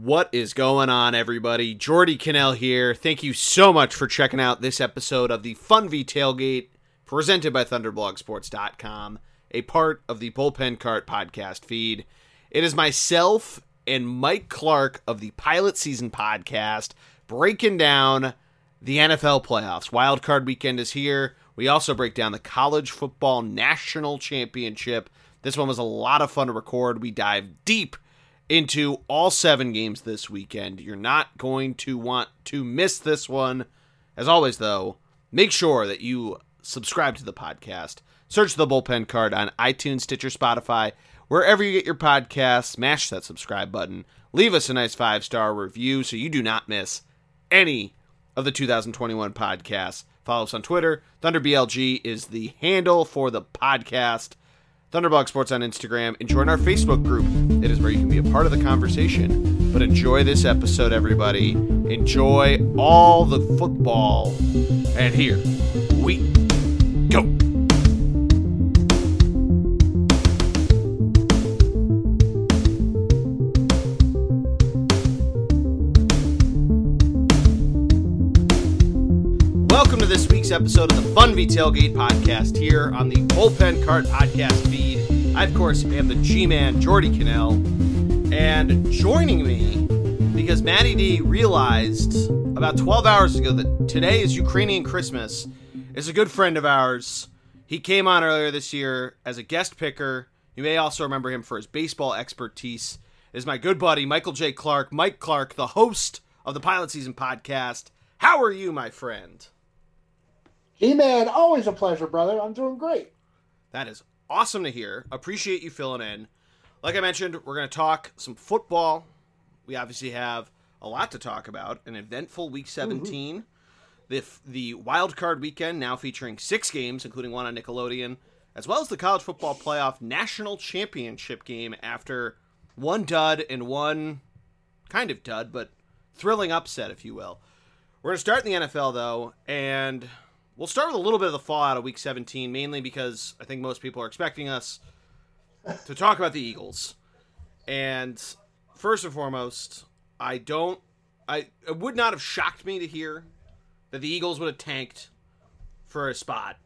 What is going on, everybody? Geordie Connell here. Thank you so much for checking out this episode of the Fun V Tailgate presented by ThunderblogSports.com, a part of the Bullpen Cart podcast feed. It is myself and Mike Clark of the Pilot Season podcast breaking down the NFL playoffs. Wild Card weekend is here. We also break down the College Football National Championship. This one was a lot of fun to record. We dive deep into all seven games this weekend. You're not going to want to miss this one. As always, though, make sure that you subscribe to the podcast. Search the bullpen card on iTunes, Stitcher, Spotify, wherever you get your podcasts. Smash that subscribe button. Leave us a nice five star review so you do not miss any of the 2021 podcasts. Follow us on Twitter. ThunderBLG is the handle for the podcast. Thunderblog Sports on Instagram, and join our Facebook group. It is where you can be a part of the conversation. But enjoy this episode, everybody. Enjoy all the football. And here we go. Week's episode of the Fun V Tailgate podcast here on the Bullpen Cart podcast feed. I, of course, am the G Man, Geordie Connell. And joining me, because Matty D realized about 12 hours ago that today is Ukrainian Christmas, is a good friend of ours. He came on earlier this year as a guest picker. You may also remember him for his baseball expertise. Is my good buddy Michael J. Clark, Mike Clark, the host of the Pilot Season podcast. How are you, my friend? Hey man, always a pleasure, brother. I'm doing great. That is awesome to hear. Appreciate you filling in. Like I mentioned, we're going to talk some football. We obviously have a lot to talk about. An eventful Week mm-hmm. 17. The the wild card weekend now featuring six games, including one on Nickelodeon, as well as the college football playoff national championship game after one dud and one kind of dud, but thrilling upset, if you will. We're going to start in the NFL though, and we'll start with a little bit of the fallout of Week 17, mainly because I think most people are expecting us to talk about the Eagles. And first and foremost, I don't, I it would not have shocked me to hear that the Eagles would have tanked for a spot.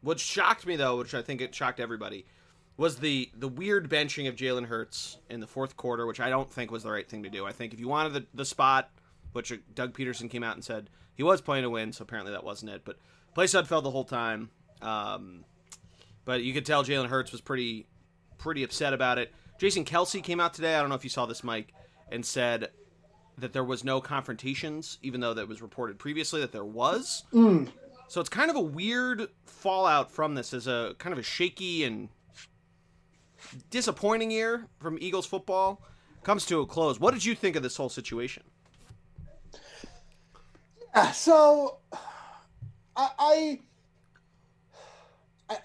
What shocked me though, which I think it shocked everybody, was the the weird benching of Jalen Hurts in the fourth quarter, which I don't think was the right thing to do. I think if you wanted the, the spot, which Doug Pederson came out and said he was playing to win, so apparently that wasn't it. But play Sudfeld the whole time. Um, but you could tell Jalen Hurts was pretty pretty upset about it. Jason Kelce came out today. I don't know if you saw this, Mike, and said that there was no confrontations, even though that was reported previously that there was. So it's kind of a weird fallout from this as a kind of a shaky and disappointing year from Eagles football comes to a close. What did you think of this whole situation? Yeah, so I, I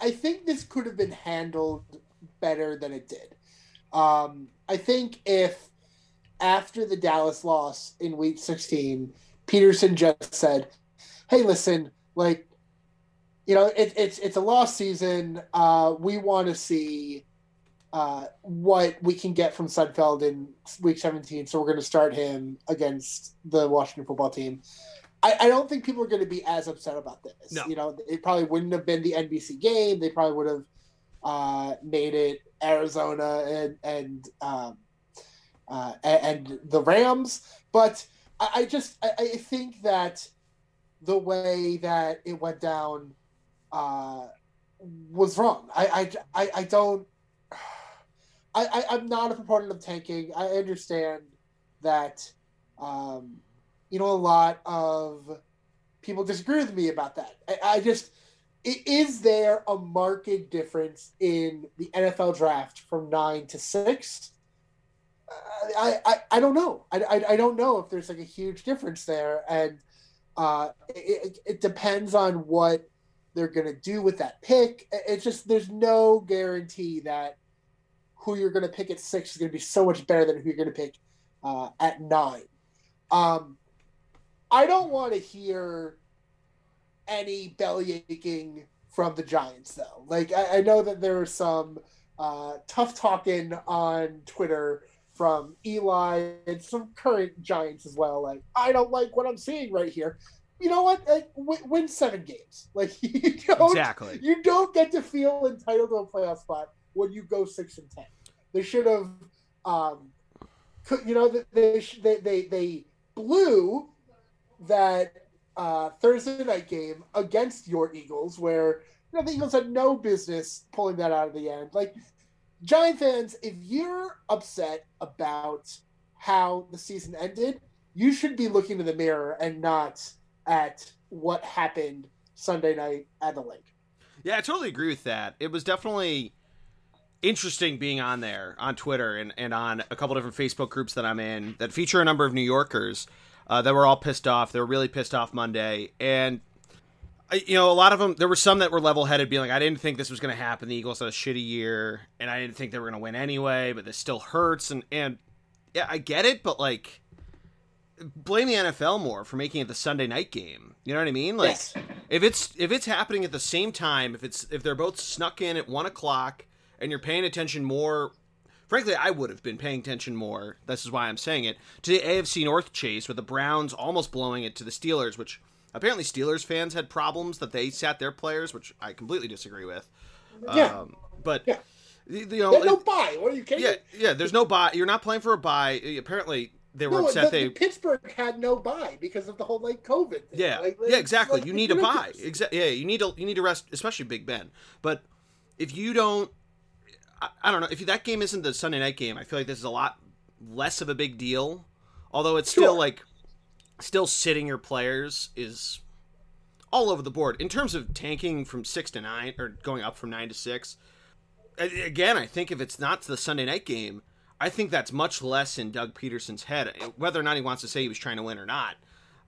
I think this could have been handled better than it did. Um, I think if after the Dallas loss in Week 16, Pederson just said, "Hey, listen, like, you know, it, it's it's a lost season. Uh, we want to see." Uh, what we can get from Sudfeld in week 17. So we're going to start him against the Washington football team. I, I don't think people are going to be as upset about this. No. You know, it probably wouldn't have been the NBC game. They probably would have uh, made it Arizona and and um, uh, and the Rams. But I, I just I, I think that the way that it went down uh, was wrong. I I, I, I don't. I, I, I'm not a proponent of tanking. I understand that, um, you know, a lot of people disagree with me about that. I, I just, is there a market difference in the NFL draft from nine to six? I, I, I don't know. I, I, I don't know if there's like a huge difference there. And uh, it, it, depends on what they're going to do with that pick. It- It's just, there's no guarantee that who you're going to pick at six is going to be so much better than who you're going to pick uh, at nine. Um, I don't want to hear any belly aching from the Giants, though. Like, I, I know that there are some uh, tough talking on Twitter from Eli and some current Giants as well. Like, I don't like what I'm seeing right here. You know what? Like, win, win seven games. Like, you don't Exactly. you don't get to feel entitled to a playoff spot when you go six and ten. They should have, um, you know, they they they, they blew that uh, Thursday night game against your Eagles, where you know the Eagles had no business pulling that out of the end. Like Giant fans, if you're upset about how the season ended, you should be looking in the mirror and not at what happened Sunday night at the lake. Yeah, I totally agree with that. It was definitely interesting being on there on Twitter and, and on a couple different Facebook groups that I'm in that feature a number of New Yorkers uh, that were all pissed off. They were really pissed off Monday. And, you know, a lot of them, there were some that were level headed, being like, I didn't think this was going to happen. The Eagles had a shitty year, and I didn't think they were going to win anyway, but this still hurts. And, and yeah, I get it, but like, blame the NFL more for making it the Sunday night game. You know what I mean? Like, yes. if it's if it's happening at the same time, if it's if they're both snuck in at one o'clock and you're paying attention more, frankly, I would have been paying attention more. This is why I'm saying it to the AFC North chase with the Browns almost blowing it to the Steelers, which apparently Steelers fans had problems that they sat their players, which I completely disagree with. Yeah. Um, but Yeah. you know, There's no buy. What are you kidding? yeah, yeah. There's no buy. You're not playing for a buy. Apparently, they were No, upset. the- they the Pittsburgh had no buy because of the whole like COVID. Thing. Yeah, Like, yeah, exactly. like you need to buy. Exactly. Yeah, you need to you need to rest, especially Big Ben. But if you don't, I, I don't know. If that game isn't the Sunday night game, I feel like this is a lot less of a big deal. Although it's still like, still sitting your players is all over the board in terms of tanking from six to nine or going up from nine to six. Again, I think if it's not the Sunday night game, I think that's much less in Doug Pederson's head, whether or not he wants to say he was trying to win or not.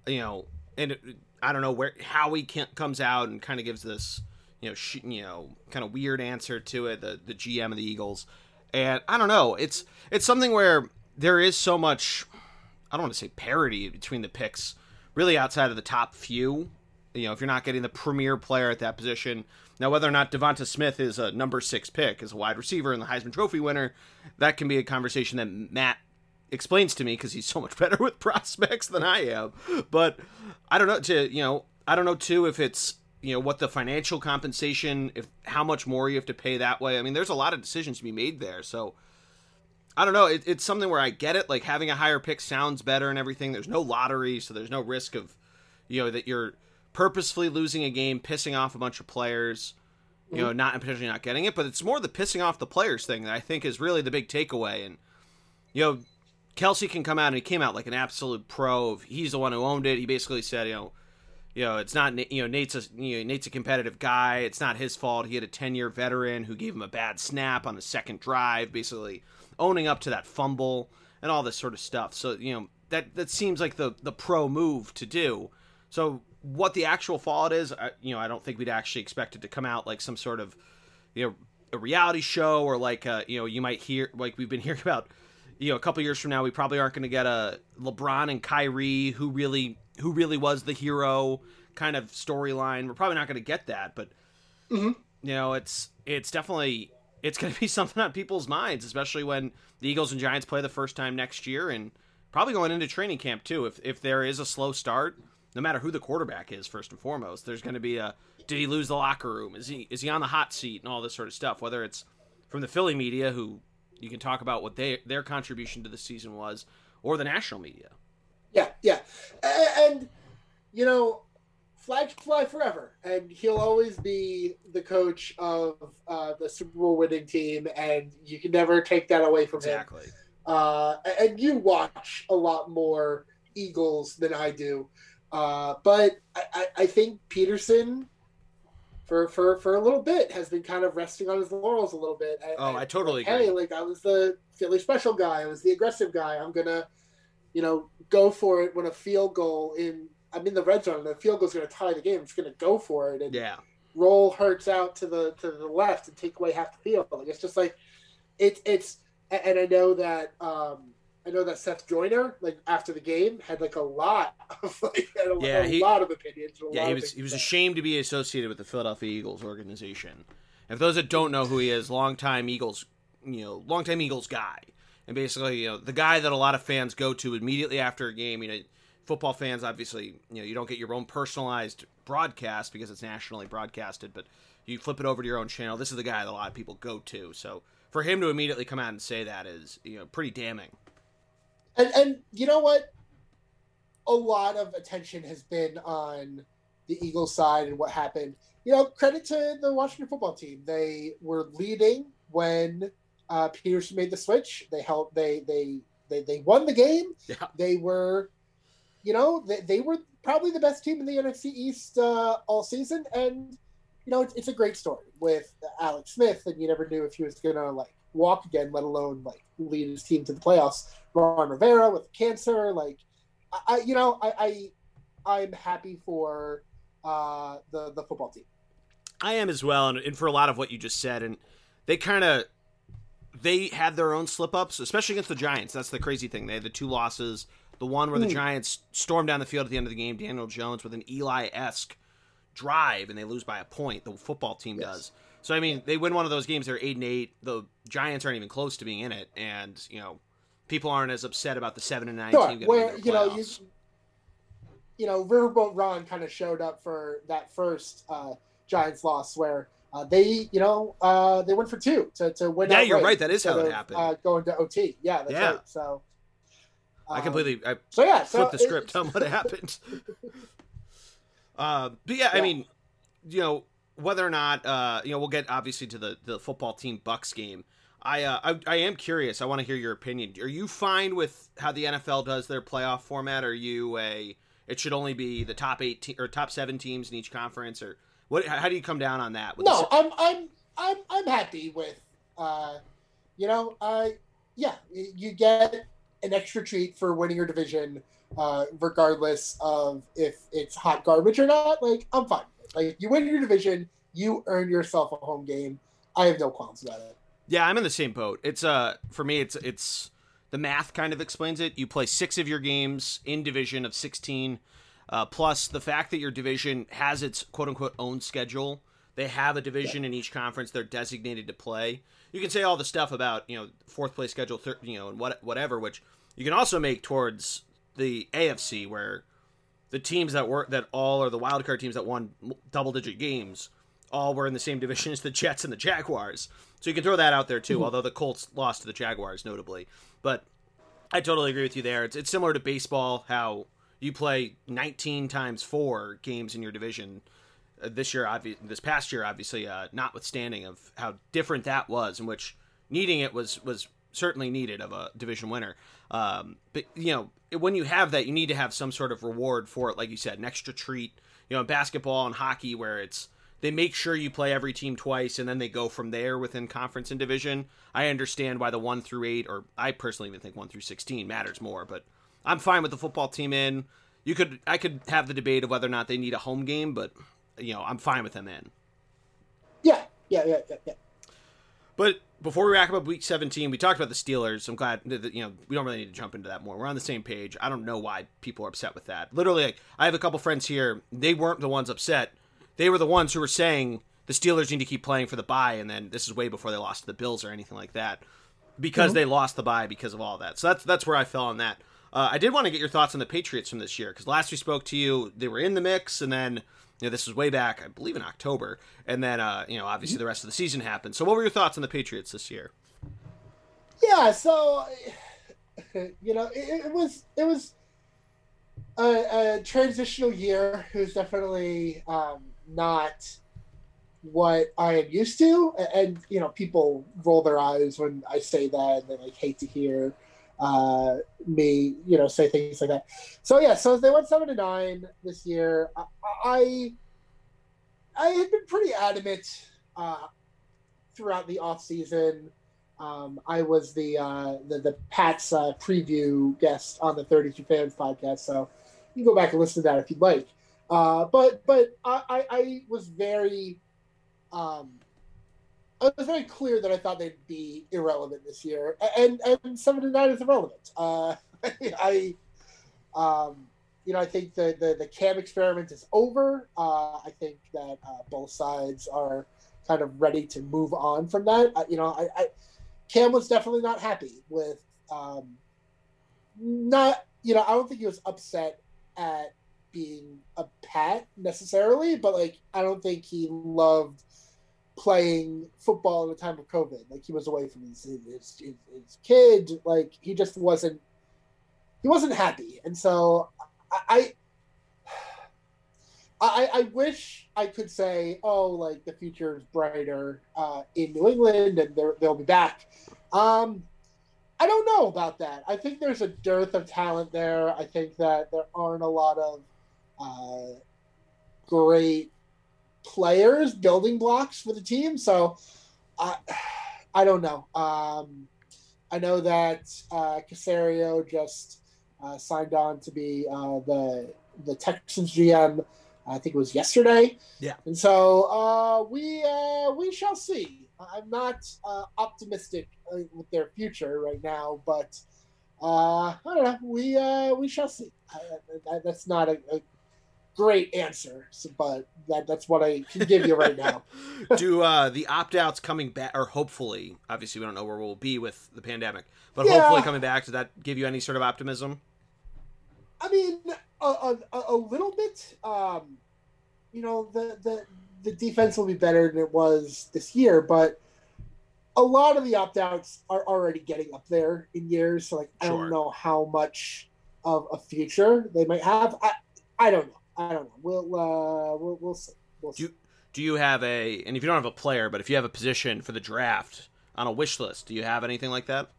You know, and it, I don't know where how he can, comes out and kind of gives this, you know, sh- you know, kind of weird answer to it. The the GM of the Eagles, and I don't know. It's it's something where there is so much. I don't want to say parity between the picks, really outside of the top few. You know, if you're not getting the premier player at that position, now whether or not Devonta Smith is a number six pick as a wide receiver and the Heisman Trophy winner, that can be a conversation that Matt explains to me because he's so much better with prospects than I am. But I don't know to you know I don't know too if it's you know what the financial compensation if how much more you have to pay that way. I mean, there's a lot of decisions to be made there. So I don't know. It, it's something where I get it. Like having a higher pick sounds better and everything. There's no lottery, so there's no risk of you know that you're purposefully losing a game, pissing off a bunch of players. You know, mm-hmm. not potentially not getting it, but it's more the pissing off the players thing that I think is really the big takeaway. And you know, Kelce can come out and he came out like an absolute pro. Of, he's the one who owned it. He basically said, you know, you know, it's not you know Nate's a you know, Nate's a competitive guy. It's not his fault. He had a ten year veteran who gave him a bad snap on the second drive, basically owning up to that fumble and all this sort of stuff. So you know that that seems like the the pro move to do. So what the actual fault is, I, you know, I don't think we'd actually expect it to come out like some sort of you know a reality show or like uh, you know you might hear like we've been hearing about you know a couple years from now we probably aren't going to get a LeBron and Kyrie who really who really was the hero kind of storyline. We're probably not going to get that, but Mhm. you know it's it's definitely it's going to be something on people's minds, especially when the Eagles and Giants play the first time next year and probably going into training camp too. If if there is a slow start, no matter who the quarterback is, first and foremost, there's going to be a did he lose the locker room? Is he is he on the hot seat and all this sort of stuff? Whether it's from the Philly media, who you can talk about what they their contribution to the season was, or the national media. Yeah, yeah, and you know, flags fly forever, and he'll always be the coach of uh, the Super Bowl winning team, and you can never take that away from him. Exactly. Uh, and you watch a lot more Eagles than I do, uh, but I, I, I think Pederson. For, for, for a little bit has been kind of resting on his laurels a little bit. And- Oh, I totally like, agree. Hey, like I was the Philly special guy. I was the aggressive guy. I'm gonna, you know, go for it when a field goal in I'm in the red zone and the field goal's gonna tie the game. I'm gonna go for it and Yeah. roll Hurts out to the to the left and take away half the field. Like it's just like it's it's and I know that um I know that Seth Joyner like after the game had like a lot of like a, Yeah, a he- lot of opinions. Yeah, he was he was ashamed to be associated with the Philadelphia Eagles organization. If those that don't know who he is, longtime Eagles, you know, longtime Eagles guy. And basically, you know, the guy that a lot of fans go to immediately after a game. You know, football fans obviously, you know, you don't get your own personalized broadcast because it's nationally broadcasted, but you flip it over to your own channel. This is the guy that a lot of people go to. So for him to immediately come out and say that is, you know, pretty damning. And and you know what? A lot of attention has been on the Eagles side and what happened. You know, credit to the Washington football team. They were leading when uh, Pederson made the switch. They helped. They they they they won the game. Yeah. They were, you know, they, they were probably the best team in the NFC East uh, all season, and you know, it's, it's a great story with Alex Smith, and you never knew if he was gonna like walk again, let alone like lead his team to the playoffs. Ron Rivera with cancer, like I, I you know, I, I I'm happy for uh, the the football team. I am as well, and, and for a lot of what you just said, and they kind of they had their own slip ups, especially against the Giants. That's the crazy thing. They had the two losses. The one where the Hmm. Giants stormed down the field at the end of the game, Daniel Jones with an Eli esque drive, and they lose by a point. The football team Yes. does. So I mean, they win one of those games. They're eight and eight. The Giants aren't even close to being in it, and you know, people aren't as upset about the seven and nine Sure, team. getting where you know you you know Riverboat Ron kind of showed up for that first uh, Giants loss where uh, they you know uh, they went for two to, to win. Yeah, you're right. That is how it happened. Uh, going to OT. Yeah, that's Yeah. right. So I um, completely I So yeah, so flip the script on what happened. Uh, but yeah, I mean, you know, whether or not, uh, you know, we'll get obviously to the the football team Bucs game. I, uh, I I am curious. I want to hear your opinion. Are you fine with how the NFL does their playoff format? Are you a it should only be the top eight te- or top seven teams in each conference, or what? How do you come down on that? with No, the- I'm I'm I'm I'm happy with uh you know, I yeah, you get an extra treat for winning your division uh regardless of if it's hot garbage or not. Like I'm fine. Like you win your division, you earn yourself a home game. I have no qualms about it. Yeah, I'm in the same boat. It's uh for me it's it's the math kind of explains it. You play 6 of your games in division of 16 uh, plus the fact that your division has its quote unquote own schedule. They have a division in each conference they're designated to play. You can say all the stuff about, you know, fourth place schedule, thir- you know, and what whatever which you can also make towards the AFC where the teams that were that all are the wild card teams that won double digit games all were in the same division as the Jets and the Jaguars. So you can throw that out there too, although the Colts lost to the Jaguars notably. But I totally agree with you there. It's, it's similar to baseball, how you play 19 times four games in your division. Uh, this year, obvi- this past year, obviously, uh, notwithstanding of how different that was, in which needing it was was certainly needed of a division winner. Um, but you know, when you have that, you need to have some sort of reward for it, like you said, an extra treat. You know, basketball and hockey, where it's they make sure you play every team twice and then they go from there within conference and division. I understand why the one through eight, or I personally even think one through sixteen matters more, but I'm fine with the football team in. You could I could have the debate of whether or not they need a home game, but you know, I'm fine with them in. Yeah, yeah, yeah, yeah, yeah. But before we wrap up week 17, we talked about the Steelers. I'm glad that, you know, we don't really need to jump into that more. We're on the same page. I don't know why people are upset with that. Literally, like, I have a couple friends here. They weren't the ones upset. They were the ones who were saying the Steelers need to keep playing for the bye, and then this is way before they lost to the Bills or anything like that, because mm-hmm. they lost the bye because of all that. So that's that's where I fell on that. Uh, I did want to get your thoughts on the Patriots from this year because last we spoke to you, they were in the mix, and then you know this was way back, I believe in October, and then uh, you know obviously the rest of the season happened. So what were your thoughts on the Patriots this year? Yeah, so you know, it, it was it was a, a transitional year. It was definitely um, not what I am used to, A- and you know, people roll their eyes when I say that, and they like hate to hear uh, me, you know, say things like that. So yeah, so they went seven to nine this year. I I, I had been pretty adamant uh, throughout the off season. Um, I was the uh, the, the Pats uh, preview guest on the 32 Fans podcast, so you can go back and listen to that if you'd like. Uh, but but I, I, I was very um, I was very clear that I thought they'd be irrelevant this year, and and seven to nine is irrelevant. Uh, I um, you know I think the, the the Cam experiment is over. Uh, I think that uh, both sides are kind of ready to move on from that. You know I, I Cam was definitely not happy with um, not you know I don't think he was upset at being a Pat necessarily, but like I don't think he loved playing football in a time of COVID. Like he was away from his his, his, his kid. Like he just wasn't he wasn't happy, and so I. I, I wish I could say, oh, like the future is brighter uh, in New England and they'll be back. Um, I don't know about that. I think there's a dearth of talent there. I think that there aren't a lot of uh, great players, building blocks for the team. So I, I don't know. Um, I know that uh, Caserio just uh, signed on to be uh, the the Texans GM. I think it was yesterday. Yeah. And so uh, we uh, we shall see. I'm not uh, optimistic uh, with their future right now, but uh, I don't know. We uh, we shall see. that's not a, a great answer, so, but that, that's what I can give you right now. Do uh, the opt outs coming back, or hopefully, obviously, we don't know where we'll be with the pandemic, but yeah. hopefully coming back, does that give you any sort of optimism? I mean, a, a, a little bit. Um, you know, the, the the defense will be better than it was this year, but a lot of the opt outs are already getting up there in years. So, like, I don't know how much of a future they might have. I, I don't know. I don't know. We'll uh, we'll we'll see. We'll see. Do, do you have a and if you don't have a player, but if you have a position for the draft on a wish list, do you have anything like that?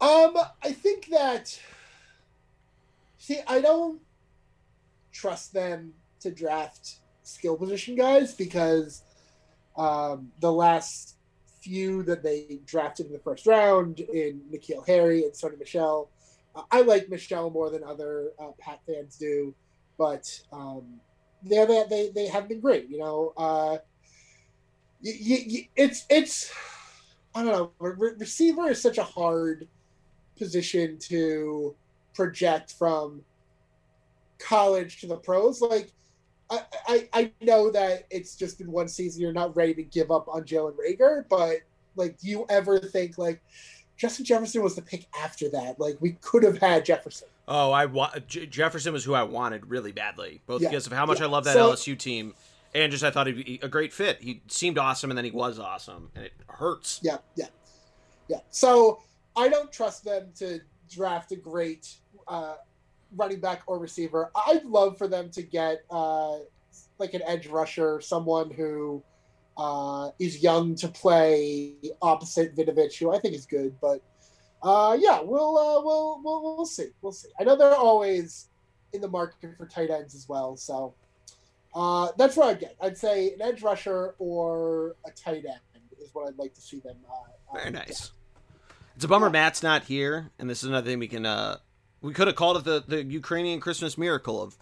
Um, I think that. See, I don't trust them to draft skill position guys because um, the last few that they drafted in the first round in N'Keal Harry and Sony Michel, uh, I like Michel more than other uh, Pat fans do but um, they they they have been great. You know, uh, it's it's I don't know. Re- receiver is such a hard position to project from college to the pros. Like, I, I, I know that it's just been one season. You're not ready to give up on Jalen Reagor, but like, do you ever think like Justin Jefferson was the pick after that? Like, we could have had Jefferson. Oh, I wa- J- Jefferson was who I wanted really badly, both yeah. because of how much yeah. I love that so, LSU team, and just I thought he'd be a great fit. He seemed awesome, and then he was awesome, and it hurts. Yeah, yeah, yeah. So I don't trust them to draft a great uh, running back or receiver. I'd love for them to get uh, like an edge rusher, someone who uh, is young to play opposite Winovich, who I think is good, but uh, yeah, we'll, uh, we'll we'll we'll see. We'll see. I know they're always in the market for tight ends as well, so uh, that's what I'd get. I'd say an edge rusher or a tight end is what I'd like to see them. Uh, uh Very nice. It's a bummer yeah. Matt's not here, and this is another thing we can. Uh, we could have called it the, the Ukrainian Christmas miracle of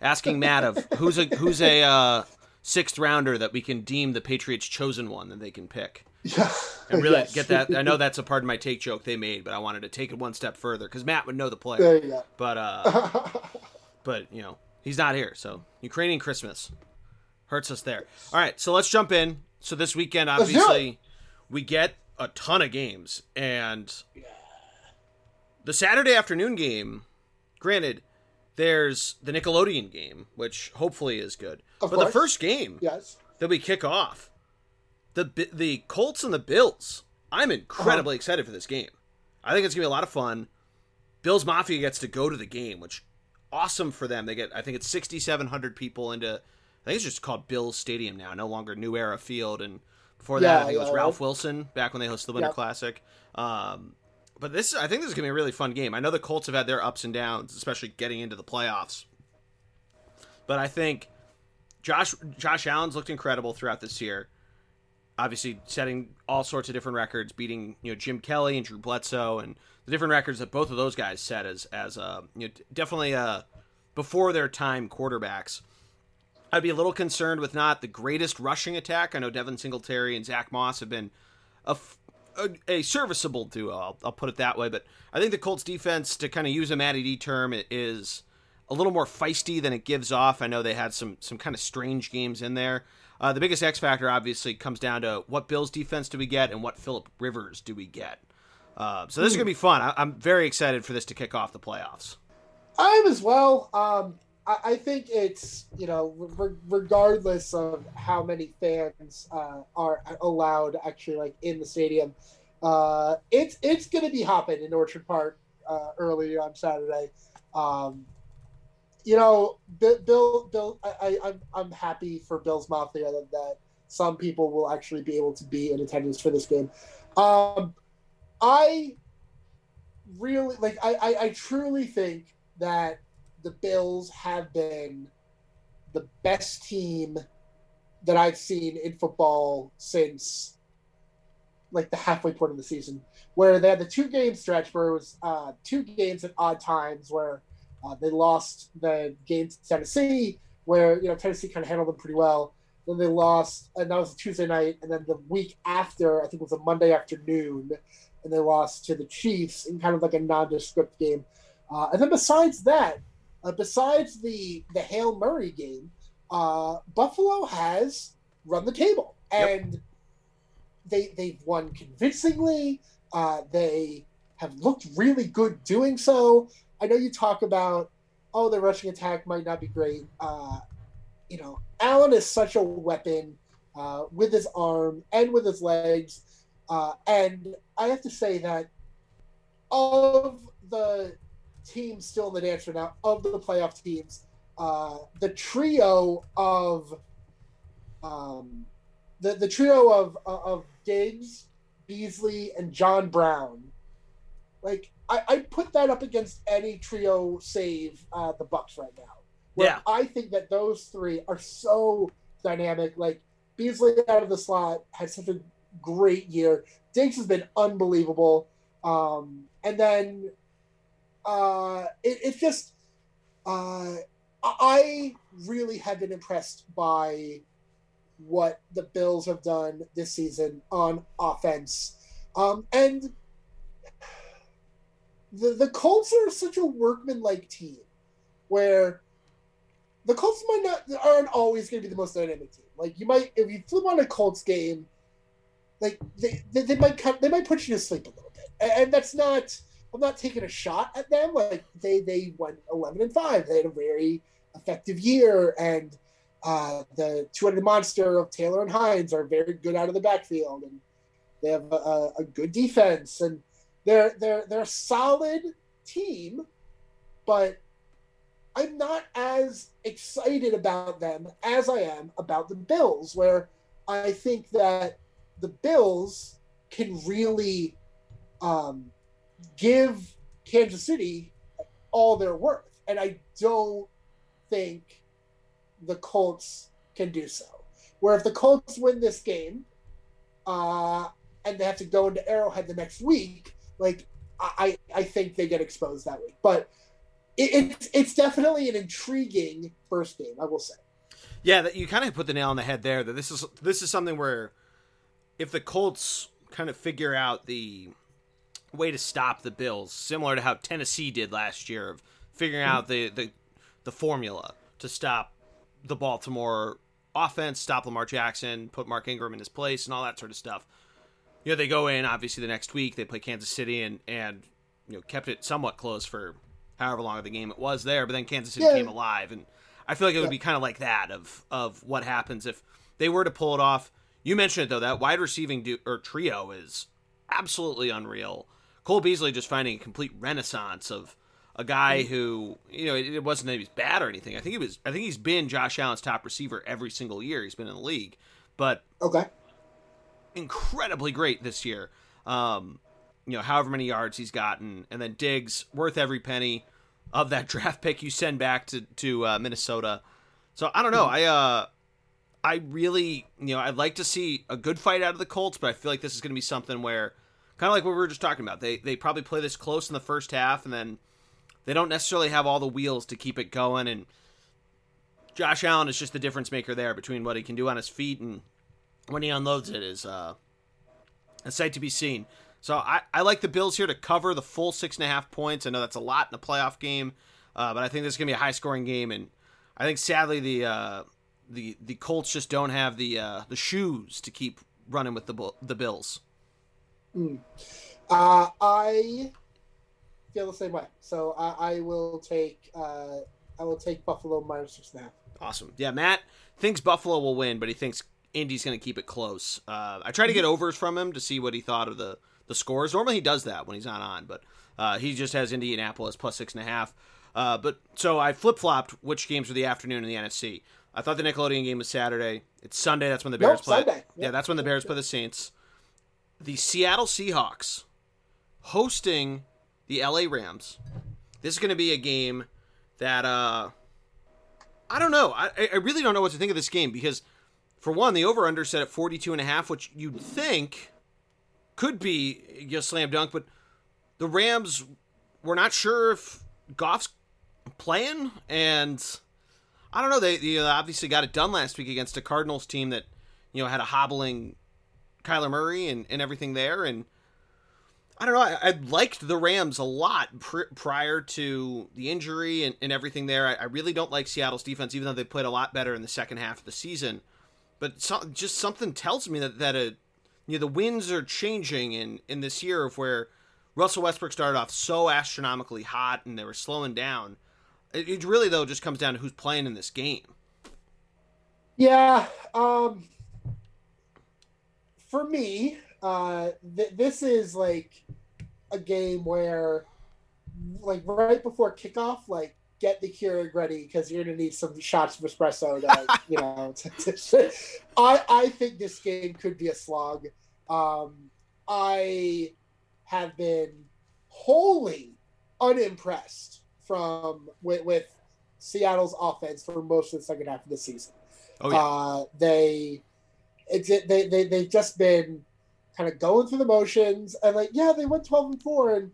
asking Matt of who's a who's a uh, sixth rounder that we can deem the Patriots' chosen one that they can pick. Yeah. And really yes. get that. I know that's a part of my take joke they made, but I wanted to take it one step further because Matt would know the player. There you go. But uh, but you know he's not here, so Ukrainian Christmas hurts us there. All right, so let's jump in. So this weekend, obviously, we get a ton of games, and the Saturday afternoon game. Granted, there's the Nickelodeon game, which hopefully is good. Of but course. the first game yes. that we kick off the the Colts and the Bills. I'm incredibly uh-huh. excited for this game. I think it's gonna be a lot of fun. Bills Mafia gets to go to the game, which awesome for them. They get I think it's 6,700 people into. I think it's just called Bills Stadium now, no longer New Era Field. And before that, yeah, I think it was Ralph Wilson back when they hosted the Winter yep. Classic. Um, but this, I think this is gonna be a really fun game. I know the Colts have had their ups and downs, especially getting into the playoffs. But I think Josh Josh Allen's looked incredible throughout this year obviously setting all sorts of different records, beating you know Jim Kelly and Drew Bledsoe, and the different records that both of those guys set as as uh, you know definitely uh, before their time quarterbacks. I'd be a little concerned with not the greatest rushing attack. I know Devin Singletary and Zach Moss have been a, a, a serviceable duo. I'll, I'll, put it that way. But I think the Colts defense, to kind of use a Matty D term, is a little more feisty than it gives off. I know they had some some kind of strange games in there. Uh, the biggest X factor obviously comes down to what Bills defense do we get and what Philip Rivers do we get. Uh, so this is gonna be fun. I, am very excited for this to kick off the playoffs. I am as well. Um, I, think it's you know re- regardless of how many fans uh, are allowed actually like in the stadium, uh, it's it's gonna be hopping in Orchard Park uh, early on Saturday. Um, you know, Bill, Bill, I, I, I'm happy for Bill's Mafia that, that some people will actually be able to be in attendance for this game. Um, I really like. I, I, I truly think that the Bills have been the best team that I've seen in football since like the halfway point of the season, where they had the two game stretch where it was uh, two games at odd times where uh, they lost the game to Tennessee, where you know Tennessee kind of handled them pretty well. Then they lost, and that was a Tuesday night. And then the week after, I think it was a Monday afternoon, and they lost to the Chiefs in kind of like a nondescript game. Uh, and then besides that, uh, besides the the Hail Murray game, uh, Buffalo has run the table, and yep. they they've won convincingly. Uh, they have looked really good doing so. I know you talk about, oh, the rushing attack might not be great. Uh, you know, Allen is such a weapon uh, with his arm and with his legs. Uh, and I have to say that of the teams still in the dance right now, of the playoff teams, uh, the trio of um, the the trio of of Diggs, Beasley, and John Brown, like I, I put that up against any trio save uh, the Bucs right now. yeah, I think that those three are so dynamic. Like Beasley out of the slot had such a great year. Diggs has been unbelievable. Um, and then uh, it, it's just uh, I really have been impressed by what the Bills have done this season on offense. Um, and the the Colts are such a workman-like team, where the Colts might not aren't always going to be the most dynamic team. Like you might if you flip on a Colts game, like they they, they might cut, they might put you to sleep a little bit, and, and that's not. I'm not taking a shot at them. Like they they went 11 and five. They had a very effective year, and uh, the two-headed monster of Taylor and Hines are very good out of the backfield, and they have a, a good defense and they're they're they're a solid team, but I'm not as excited about them as I am about the Bills, where I think that the Bills can really um, give Kansas City all their worth, and I don't think the Colts can do so. Where if the Colts win this game, uh, and they have to go into Arrowhead the next week, like I I think they get exposed that week, but it, it's it's definitely an intriguing first game. I will say. Yeah, that you kind of put the nail on the head there. That this is this is something where if the Colts kind of figure out the way to stop the Bills, similar to how Tennessee did last year, of figuring out the the, the formula to stop the Baltimore offense, stop Lamar Jackson, put Mark Ingram in his place, and all that sort of stuff you know they go in obviously the next week they play Kansas City and and you know kept it somewhat close for however long of the game it was there, but then Kansas City yeah. came alive, and I feel like it would be kind of like that of of what happens if they were to pull it off. You mentioned it though that wide receiving do, or trio is absolutely unreal. Cole Beasley just finding a complete renaissance of a guy mm. who you know it, it wasn't that he was bad or anything. I think he was. I think he's been Josh Allen's top receiver every single year he's been in the league. But okay, incredibly great this year. Um, you know, however many yards he's gotten, and then Diggs worth every penny of that draft pick you send back to to uh, Minnesota. So I don't know. I uh, I really, you know, I'd like to see a good fight out of the Colts, but I feel like this is going to be something where, kind of like what we were just talking about, they they probably play this close in the first half, and then they don't necessarily have all the wheels to keep it going. And Josh Allen is just the difference maker there between what he can do on his feet and when he unloads it is uh, a sight to be seen. So I, I like the Bills here to cover the full six and a half points. I know that's a lot in a playoff game, uh, but I think this is gonna be a high scoring game, and I think sadly the uh, the the Colts just don't have the uh, the shoes to keep running with the the Bills. Mm. Uh, I feel the same way. So I, I will take uh, I will take Buffalo minus six and a half. Awesome. Yeah, Matt thinks Buffalo will win, but he thinks Indy's going to keep it close. Uh, I try to get overs from him to see what he thought of the the scores. Normally he does that when he's not on, but uh, he just has Indianapolis plus six and a half. Uh, but so I flip flopped which games were the afternoon in the NFC. I thought the Nickelodeon game was Saturday. It's Sunday. That's when the Bears Nope, play. Sunday. Yeah, that's when the Bears play the Saints. The Seattle Seahawks hosting the LA Rams. This is going to be a game that uh I don't know. I I really don't know what to think of this game because for one, the over under set at 42 and a half, which you'd think could be a slam dunk, but the Rams we're not sure if Goff's playing and I don't know. They, they obviously got it done last week against a Cardinals team that you know had a hobbling Kyler Murray and, and everything there. And I don't know. I, I liked the Rams a lot pr- prior to the injury and, and everything there. I, I really don't like Seattle's defense, even though they played a lot better in the second half of the season. But so, just something tells me that that a, you know the winds are changing in in this year of where Russell Westbrook started off so astronomically hot and they were slowing down. It, really though just comes down to who's playing in this game. Yeah. Um, for me, uh, th- this is like a game where, like, right before kickoff, like, get the Keurig ready because you're gonna need some shots of espresso. To, you know, to, to, I I think this game could be a slog. Um, I have been wholly unimpressed from with, with Seattle's offense for most of the second half of the season. Oh yeah, Uh, they, it's it, they they they've just been kind of going through the motions and like yeah they went twelve and four and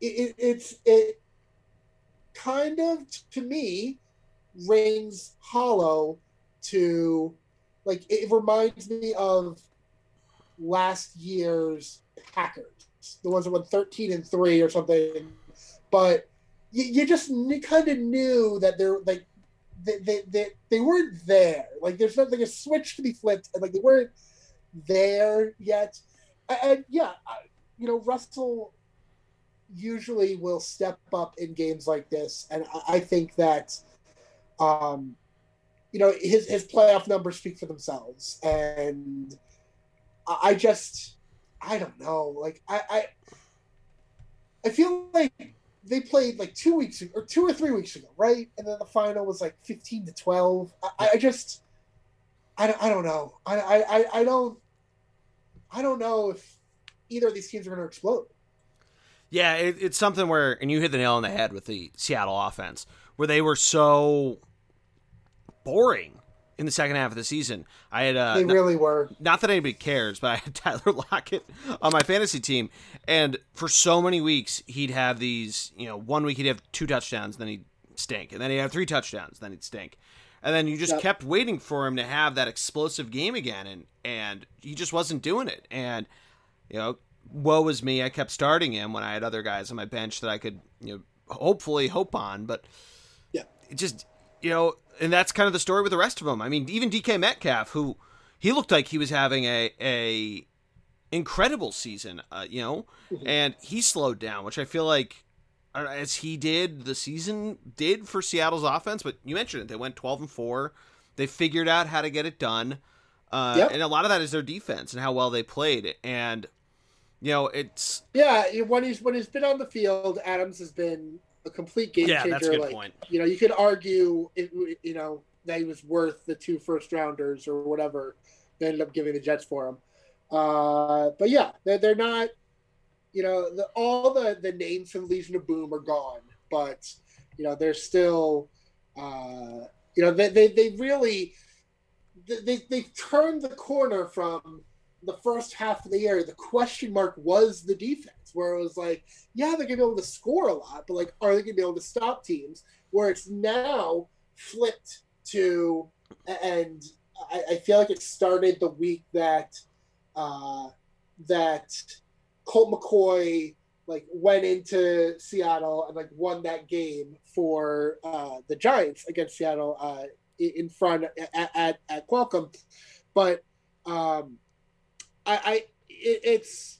it, it it's it kind of to me rings hollow to like it reminds me of last year's Packers, the ones that went thirteen and three or something, but you, you just kind of knew that they're like they, they, they, they weren't there. Like there's not like a switch to be flipped, and like they weren't there yet. And, and yeah, I- you know Russell usually will step up in games like this, and I, I think that, um, you know, his his playoff numbers speak for themselves, and I, I just I don't know, like I I, I feel like they played like two weeks ago, or two or three weeks ago, right? And then the final was like fifteen to twelve. I, I just, I, don't- I don't know. I, I, I- I don't, I don't know if either of these teams are going to explode. yeah. It, it's something where, and you hit the nail on the head with the Seattle offense, where they were so boring in the second half of the season. I had uh, They really were. not that anybody cares, but I had Tyler Lockett on my fantasy team, and for so many weeks he'd have these. You know, one week he'd have two touchdowns, then he'd stink, and then he'd have three touchdowns, then he'd stink, and then you just Yep. kept waiting for him to have that explosive game again, and and he just wasn't doing it, and you know, woe is me. I kept starting him when I had other guys on my bench that I could you know hopefully hope on, but Yeah. it just you know, and that's kind of the story with the rest of them. I mean, even DK Metcalf, who he looked like he was having a a incredible season, uh, you know, Mhm. and he slowed down, which I feel like uh, as he did the season did for Seattle's offense. But you mentioned it; they went twelve and four. They figured out how to get it done, uh, Yep. and a lot of that is their defense and how well they played. And you know, it's Yeah, when he's when he's been on the field, Adams has been a complete game yeah, changer. that's a good like, point. You know, you could argue, it, you know, that he was worth the two first rounders or whatever they ended up giving the Jets for him. Uh, but yeah, they're, they're not, you know, the, all the, the names from Legion of Boom are gone, but, you know, they're still, uh, you know, they, they, they really, they, they, they turned the corner from the first half of the year. The question mark was the defense, where it was like, yeah, they're going to be able to score a lot, but like, are they going to be able to stop teams? Where it's now flipped to, and I, I feel like it started the week that uh, that Colt McCoy like went into Seattle and like won that game for uh, the Giants against Seattle uh, in front at, at, at Qualcomm, but um, I, I it, it's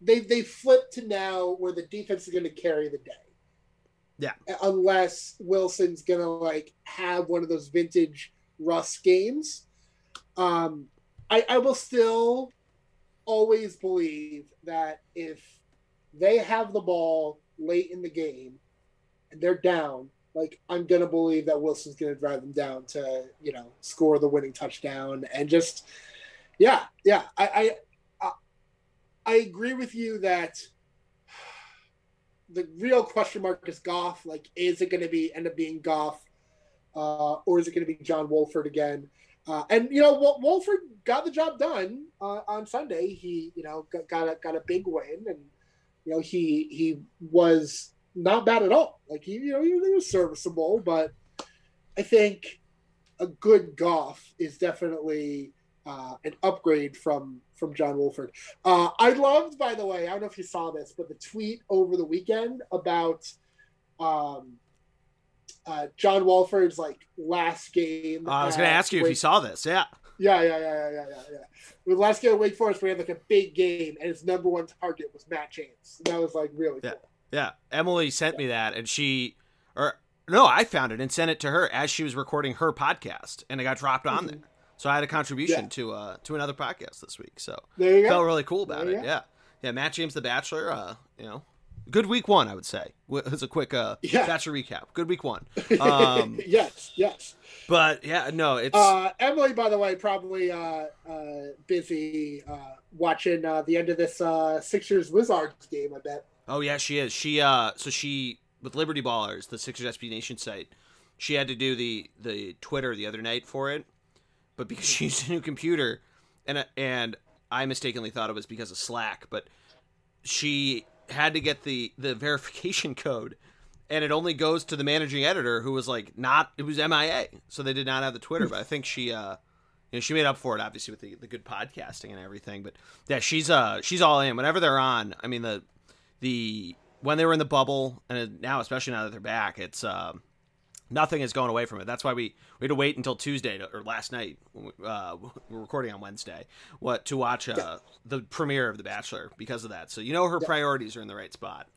they they flip to now where the defense is going to carry the day. Yeah. Unless Wilson's going to like have one of those vintage Russ games. Um, I, I will still always believe that if they have the ball late in the game and they're down, like I'm gonna believe that Wilson's gonna drive them down to you know score the winning touchdown and just yeah yeah I I I agree with you that the real question mark is Goff. Like, is it going to be end up being Goff, uh, or is it going to be John Wolford again? Uh, and you know, Wolford got the job done uh, on Sunday. He, you know, got, got a got a big win, and you know, he he was not bad at all. Like he, you know, he, he was serviceable, but I think a good Goff is definitely uh, an upgrade from from John Wolford. Uh, I loved, by the way, I don't know if you saw this, but the tweet over the weekend about um, uh, John Wolford's like last game. I was going to ask you Wake... if you saw this. Yeah. Yeah, yeah, yeah, yeah, yeah, yeah. With last game at Wake Forest, we had like a big game, and his number one target was Matt James. And that was like really yeah. cool. Yeah, Emily sent me that, and she, or no, I found it and sent it to her as she was recording her podcast, and it got dropped on mm-hmm. there. So I had a contribution yeah. to uh to another podcast this week. So there you felt go. really cool about it. Yeah, yeah. Matt James, The Bachelor. Uh, you know, good week one, I would say. It's a quick uh yeah. Bachelor recap. Good week one. Um, yes, yes. But yeah, no, it's uh, Emily. By the way, probably uh, uh busy uh, watching uh, the end of this uh, Sixers Wizards game. I bet. Oh yeah, she is. She uh, so she with Liberty Ballers, the Sixers SB Nation site. She had to do the the Twitter the other night for it but because she used a new computer, and and I mistakenly thought it was because of Slack, but she had to get the the verification code, and it only goes to the managing editor who was like not it was MIA, so they did not have the Twitter. but I think she uh you know she made up for it obviously with the, the good podcasting and everything. But yeah, she's uh she's all in whenever they're on. I mean the the when they were in the bubble and now especially now that they're back, it's um nothing is going away from it. That's why we, we had to wait until Tuesday to, or last night. Uh, we're recording on Wednesday. What to watch uh, yeah. the premiere of The Bachelor because of that. So you know her yeah. priorities are in the right spot.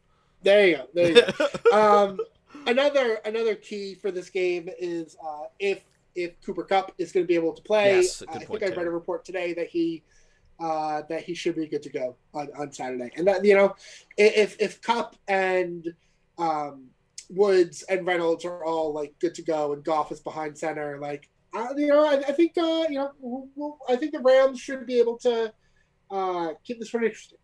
There you go. There you go. um, another another key for this game is uh, if if Cooper Kupp is going to be able to play. Yes, I think I read a report today that he. Uh, that he should be good to go on, on Saturday, and that you know, if if Kupp and um, Woods and Reynolds are all like good to go, and Goff is behind center. Like, uh, you know, I, I think uh, you know, we'll, I think the Rams should be able to uh, keep this pretty interesting.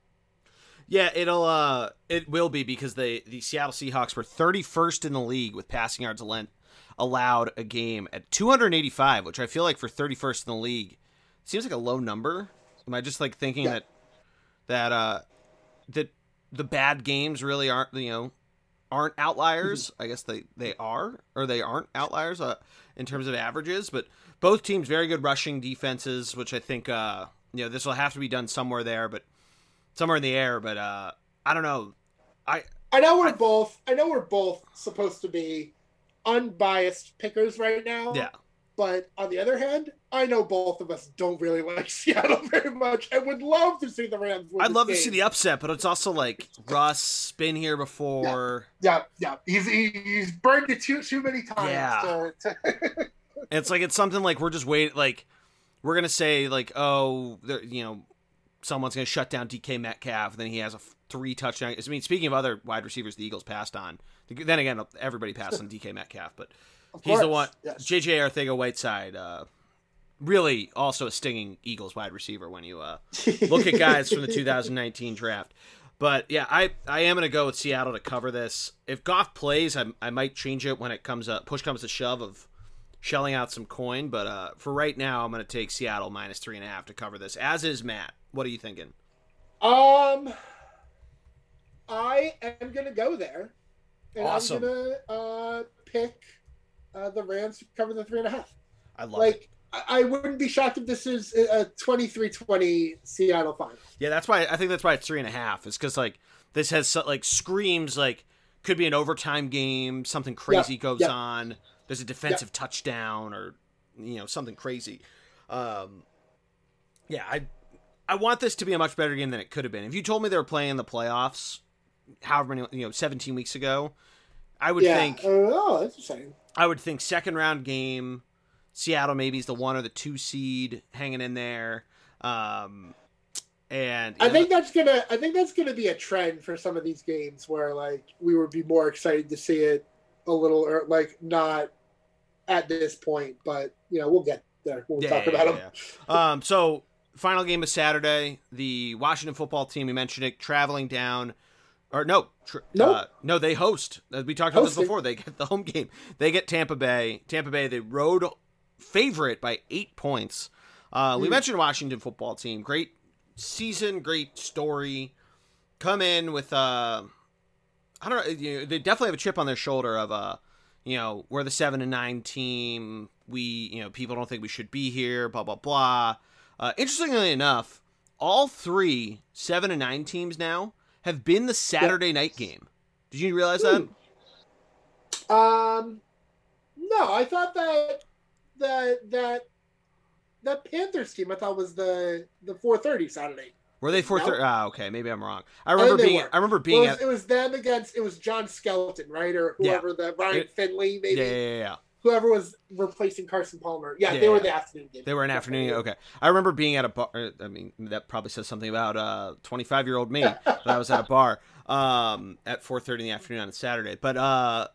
Yeah, it'll uh, it will be because they the Seattle Seahawks were 31st in the league with passing yards allowed a game at 285, which I feel like for 31st in the league seems like a low number. Am I just like thinking yeah. that that uh that the bad games really aren't you know aren't outliers. I guess they they are or they aren't outliers uh, in terms of averages, but both teams very good rushing defenses, which I think uh, you know this will have to be done somewhere there, but somewhere in the air. But uh, I don't know. I I know we're I, both I know we're both supposed to be unbiased pickers right now. Yeah. But on the other hand, I know both of us don't really like Seattle very much and would love to see the Rams I'd love game. to see the upset, but it's also like Russ been here before. Yeah, yeah. yeah. He's he's burned it too too many times. Yeah. To... it's like it's something like we're just waiting. Like we're gonna say like oh you know someone's gonna shut down DK Metcalf, and then he has a three touchdown. I mean, speaking of other wide receivers, the Eagles passed on. Then again, everybody passed on DK Metcalf, but he's the one. Yes. JJ Arcega-Whiteside, uh, really also a stinging Eagles wide receiver when you uh, look at guys from the 2019 draft. But yeah, I, I am gonna go with Seattle to cover this. If Goff plays, I, I might change it when it comes up push comes to shove of shelling out some coin. But uh, for right now, I'm gonna take Seattle minus three and a half to cover this. As is Matt. What are you thinking? Um, I am gonna go there, and awesome. I'm gonna uh, pick uh, the Rams to cover the three and a half. I love like, it. I wouldn't be shocked if this is a 23-20 Seattle final. Yeah, that's why I think that's why it's three and a half. Is because like this has like screams like could be an overtime game. Something crazy goes on. There's a defensive touchdown or you know something crazy. Um, yeah, I I want this to be a much better game than it could have been. If you told me they were playing the playoffs, however many you know, 17 weeks ago, I would yeah. think. Uh, oh, that's exciting. I would think second round game. Seattle maybe is the one or the two seed hanging in there. Um, and I think that's gonna. I think that's gonna be a trend for some of these games where like we would be more excited to see it a little or like not at this point, but you know we'll get there when we yeah, talk yeah, about yeah, them. yeah. Um, so final game of Saturday, the Washington football team. We mentioned it traveling down, or no, tr- Nope. uh, no, they host. Uh, We talked about this before. They get the home game. They get Tampa Bay. Tampa Bay, the road favorite by eight points. Uh, we Hmm. mentioned Washington football team. Great season, great story. Come in with uh, I don't know. You know, they definitely have a chip on their shoulder of uh, you know, we're the seven and nine team. We, you know, people don't think we should be here. Blah blah blah. Uh, interestingly enough, all three seven and nine teams now have been the Saturday night game. Did you realize that? Um, no, I thought that that that that Panthers team I thought was the the four thirty Saturday. Were they 4:30? No. Ah, okay, maybe I'm wrong. I remember they being. were. I remember Well, being it, was, at. it was them against it was John Skelton, right, or Yeah. whoever the Ryan It- Finley, maybe yeah, yeah, yeah. whoever was replacing Carson Palmer. Yeah, Yeah, they were the afternoon game. They were an afternoon. Okay, I remember being at a bar. uh, I mean, that probably says something about uh 25 year old me. that I was at a bar um at 4:30 in the afternoon on a Saturday. But uh,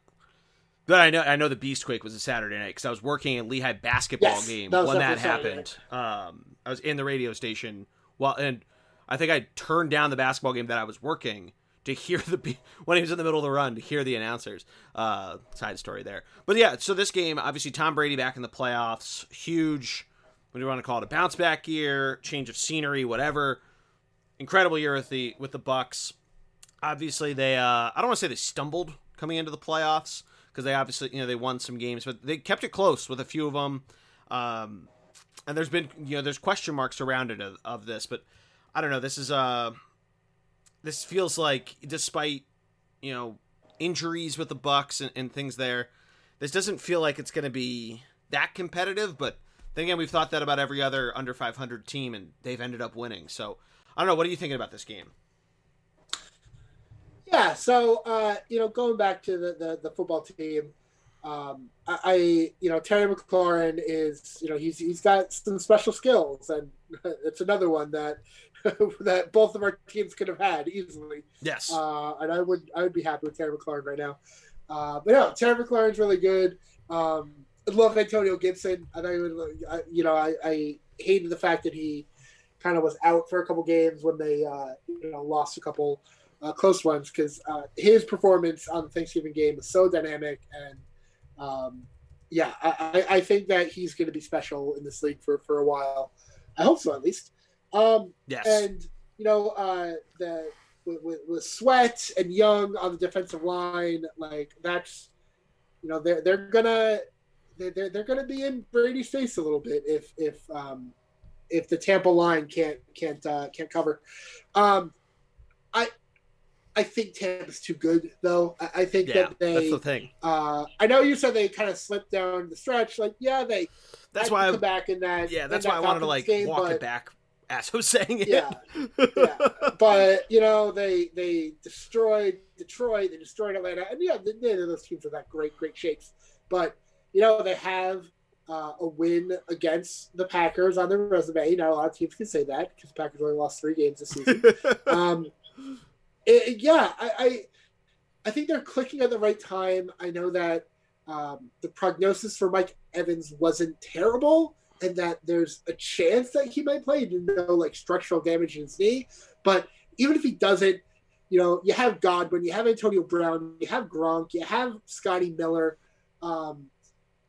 but I know I know the Beastquake was a Saturday night because I was working a Lehigh basketball Yes, game that when that happened. Um, I was in the radio station. Well, and I think I turned down the basketball game that I was working to hear the when he was in the middle of the run to hear the announcers. Uh, side story there, but yeah. So this game, obviously, Tom Brady back in the playoffs, huge. What do you want to call it? A bounce back year, change of scenery, whatever. Incredible year with the with the Bucs. Obviously, they uh, I don't want to say they stumbled coming into the playoffs because they obviously you know they won some games, but they kept it close with a few of them. Um, and there's been you know there's question marks around it of, of this, but I don't know. This is uh this feels like despite you know injuries with the Bucs and, and things there, this doesn't feel like it's going to be that competitive. But then again, we've thought that about every other under 500 team, and they've ended up winning. So I don't know. What are you thinking about this game? Yeah, so uh, you know, going back to the the, the football team, um, I, I you know Terry McLaurin is you know he's he's got some special skills, and it's another one that that both of our teams could have had easily. Yes. Uh, and I would I would be happy with Terry McLaurin right now. Uh, but no, Terry McLaurin's really good. Um, I love Antonio Gibson. I thought he would, I, you know, I, I hated the fact that he kind of was out for a couple games when they, uh, you know, lost a couple uh, close ones because uh, his performance on the Thanksgiving game was so dynamic and, um, yeah, I, I think that he's going to be special in this league for for a while. I hope so, at least. Um, yes. and you know uh, the with, with, with Sweat and Young on the defensive line, like that's you know they're they're gonna they're, they're, they're gonna be in Brady's face a little bit if if um, if the Tampa line can't can't uh, can't cover. Um, I I think Tampa's too good though. I, I think yeah, that they. that's the thing. uh, I know you said they kind of slipped down the stretch. Like yeah, they That's why. I, come back in that. yeah, that's that why I wanted to like game, walk but- it back as I was saying it. Yeah, yeah. but you know they they destroyed Detroit, they destroyed Atlanta, and yeah, neither of those teams are that great, great shakes. But you know they have uh, a win against the Packers on their resume. Not a lot of teams can say that because the Packers only lost three games this season. um, it- yeah, I, I I think they're clicking at the right time. I know that um, the prognosis for Mike Evans wasn't terrible, and that there's a chance that he might play. You know, like structural damage in his knee, but even if he doesn't, you know, you have Godwin, you have Antonio Brown, you have Gronk, you have Scotty Miller. Um,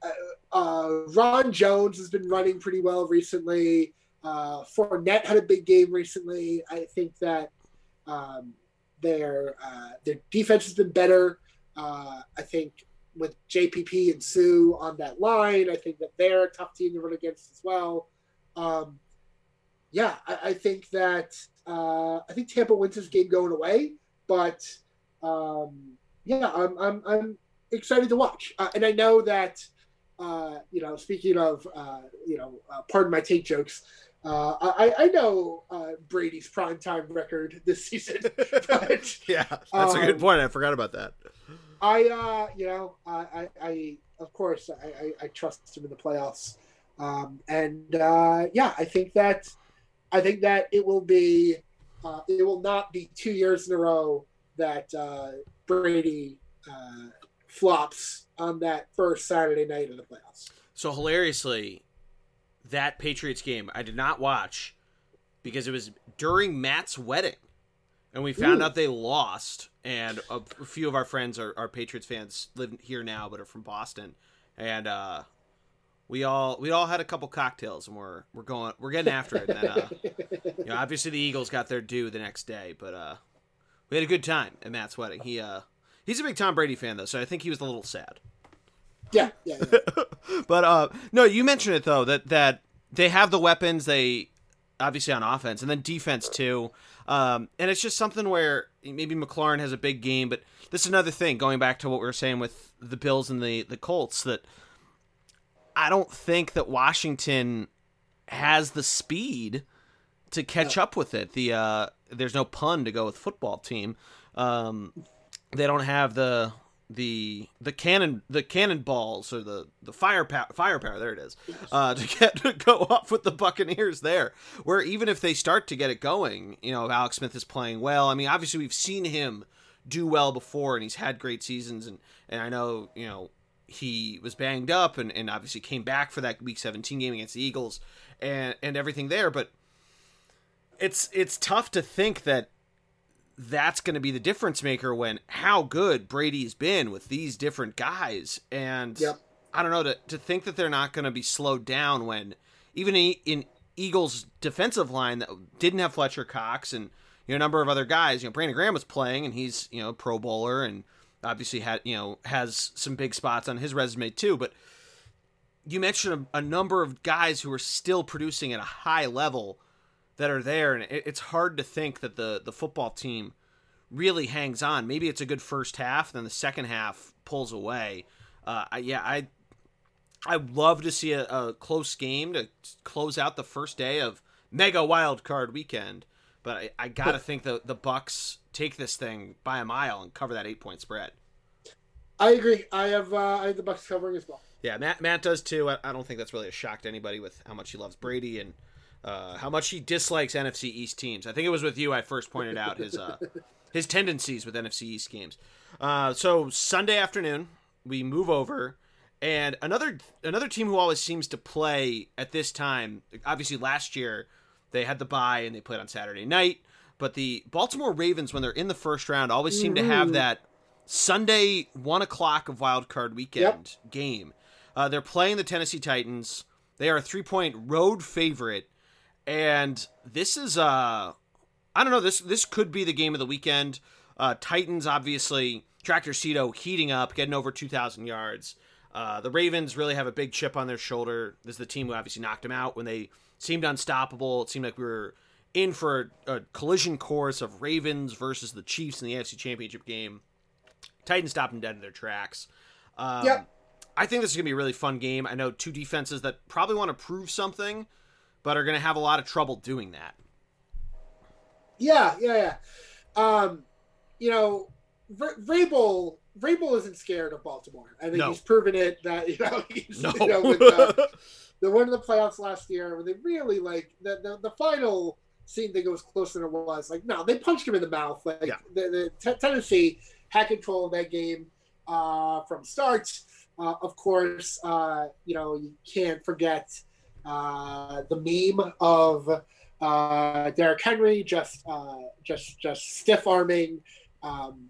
uh, uh, Ron Jones has been running pretty well recently. Uh, Fournette had a big game recently. I think that um, their uh, their defense has been better. Uh, I think with JPP and Suh on that line, I think that they're a tough team to run against as well. Um, yeah, I, I think that uh, I think Tampa wins this game going away, but um, yeah, I'm, I'm I'm excited to watch, uh, and I know that uh, you know, speaking of uh, you know, uh, pardon my take jokes, Uh, I, I know uh, Brady's primetime record this season, but yeah, that's um, a good um, point. I forgot about that. I, uh, you know, I, I, I of course, I, I, I, trust him in the playoffs, um, and uh, yeah, I think that, I think that it will be, uh, it will not be two years in a row that uh, Brady uh, flops on that first Saturday night of the playoffs. So hilariously, that Patriots game I did not watch because it was during Matt's wedding, and we found Ooh. out they lost. And a, a, few of our friends are, are Patriots fans, live here now, but are from Boston, and uh, we all we all had a couple cocktails, and we're we're going we're getting after it. And then, uh, you know, obviously the Eagles got their due the next day, but uh, we had a good time at Matt's wedding. He uh, he's a big Tom Brady fan though, so I think he was a little sad. Yeah, yeah. yeah. but uh, no, you mentioned it though that that they have the weapons. They obviously on offense and then defense too. Um, and it's just something where maybe McLaurin has a big game, but this is another thing going back to what we were saying with the Bills and the the Colts that I don't think that Washington has the speed to catch up with it. The uh, there's no pun to go with football team. Um, they don't have the the the cannon the cannonballs or the the firepower firepower there it is uh, to get to go off with the Buccaneers there. Where even if they start to get it going, you know, if Alex Smith is playing well. I mean, obviously we've seen him do well before, and he's had great seasons. And and I know you know he was banged up, and and obviously came back for that Week 17 game against the Eagles, and and everything there. But it's it's tough to think that that's going to be the difference maker when how good Brady's been with these different guys. And yep. I don't know to to think that they're not going to be slowed down when even in Eagles defensive line that didn't have Fletcher Cox and you know a number of other guys. You know Brandon Graham was playing and he's you know a Pro Bowler and obviously had you know has some big spots on his resume too. But you mentioned a, a number of guys who are still producing at a high level that are there, and it, it's hard to think that the the football team really hangs on. Maybe it's a good first half, then the second half pulls away. Uh, yeah, I I love to see a, a, close game to close out the first day of mega wild card weekend. But I, I gotta think the the Bucs take this thing by a mile and cover that eight point spread. I agree. I have uh, I have the Bucs covering as well. Yeah, Matt Matt does too. I, I don't think that's really a shock to anybody with how much he loves Brady and uh, how much he dislikes NFC East teams. I think it was with you I first pointed out his uh, his tendencies with NFC East games. Uh, so Sunday afternoon, we move over, and another another team who always seems to play at this time. Obviously, last year they had the bye and they played on Saturday night. But the Baltimore Ravens, when they're in the first round, always seem mm-hmm. to have that Sunday one o'clock of Wild Card Weekend yep. game. Uh, they're playing the Tennessee Titans. They are a three point road favorite and this is uh I don't know this this could be the game of the weekend. Uh, Titans obviously Tractorcito heating up, getting over 2,000 yards. Uh, the Ravens really have a big chip on their shoulder. This is the team who obviously knocked them out when they seemed unstoppable. It seemed like we were in for a, a collision course of Ravens versus the Chiefs in the AFC Championship game. Titans stopped them dead in their tracks. Um, yep. I think this is going to be a really fun game. I know two defenses that probably want to prove something but are going to have a lot of trouble doing that. Yeah, yeah, yeah. Um, you know, v- Vrabel Vrabel isn't scared of Baltimore. I think no. he's proven it that you know he's no. you know, with the, the one of the playoffs last year where they really like the, the, the final scene that goes closer than it was. Like no, they punched him in the mouth. Like yeah. the, the t- Tennessee had control of that game uh, from start. Uh, of course, uh, you know you can't forget uh, the meme of uh, Derrick Henry just uh, just just stiff arming um,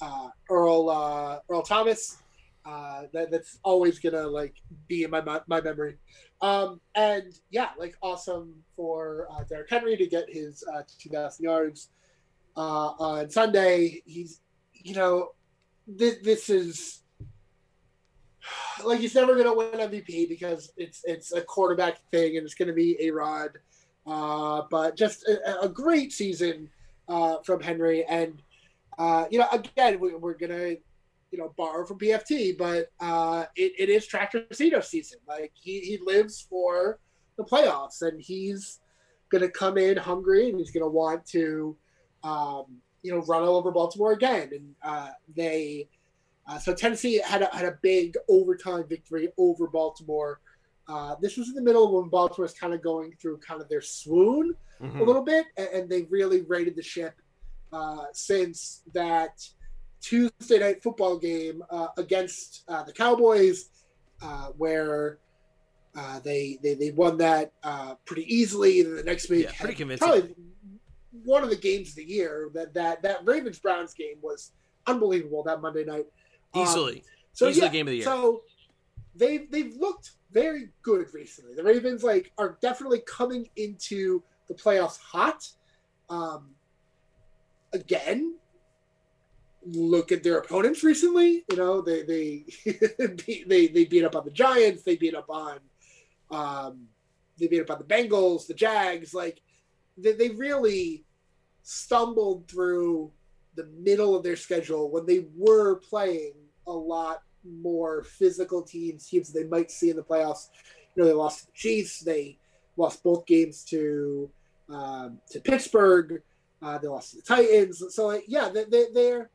uh, Earl uh, Earl Thomas. Uh, that, that's always gonna like be in my my memory. Um, and yeah, like awesome for uh, Derrick Henry to get his uh, 2,000 yards on Sunday. He's, you know, this is like he's never going to win MVP because it's it's a quarterback thing and it's going to be a Rod. Uh, but just a, a great season uh, from Henry, and uh, you know, again, we, are gonna you know borrow from PFT, but uh, it, it is Tractorcito season. Like he he lives for the playoffs, and he's going to come in hungry and he's going to want to, um, you know, run all over Baltimore again. And uh, they, uh, so Tennessee had a, had a big overtime victory over Baltimore. Uh, this was in the middle of when Baltimore was kind of going through kind of their swoon mm-hmm. a little bit, and, and, they really raided the ship uh, since that Tuesday night football game uh, against uh, the Cowboys, uh, where uh, they, they they won that uh, pretty easily. And the next week, yeah, pretty convincing. Probably one of the games of the year. That that that Ravens Browns game was unbelievable. That Monday night, easily, um, so easily yeah, game of the year. So they've they've looked very good recently. The Ravens like are definitely coming into the playoffs hot. Um, again, look at their opponents recently. You know, they they they they beat up on the Giants. They beat up on um, they beat up on the Bengals, the Jags. Like they, they really stumbled through the middle of their schedule when they were playing a lot more physical teams, teams they might see in the playoffs. You know, they lost the Chiefs. They lost both games to um, to Pittsburgh. Uh, they lost to the Titans. So, like, yeah, they, they, they're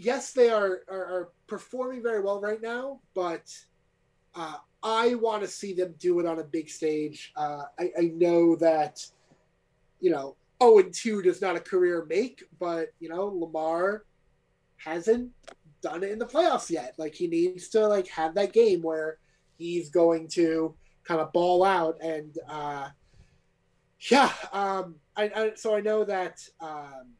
yes, they are, are, are performing very well right now, but uh, I want to see them do it on a big stage. Uh, I, I, know that, you know, 0 and 2 does not a career make, but, you know, Lamar hasn't done it in the playoffs yet. Like, he needs to, like, have that game where he's going to kind of ball out. And, uh, yeah, um, I, I, so I know that um,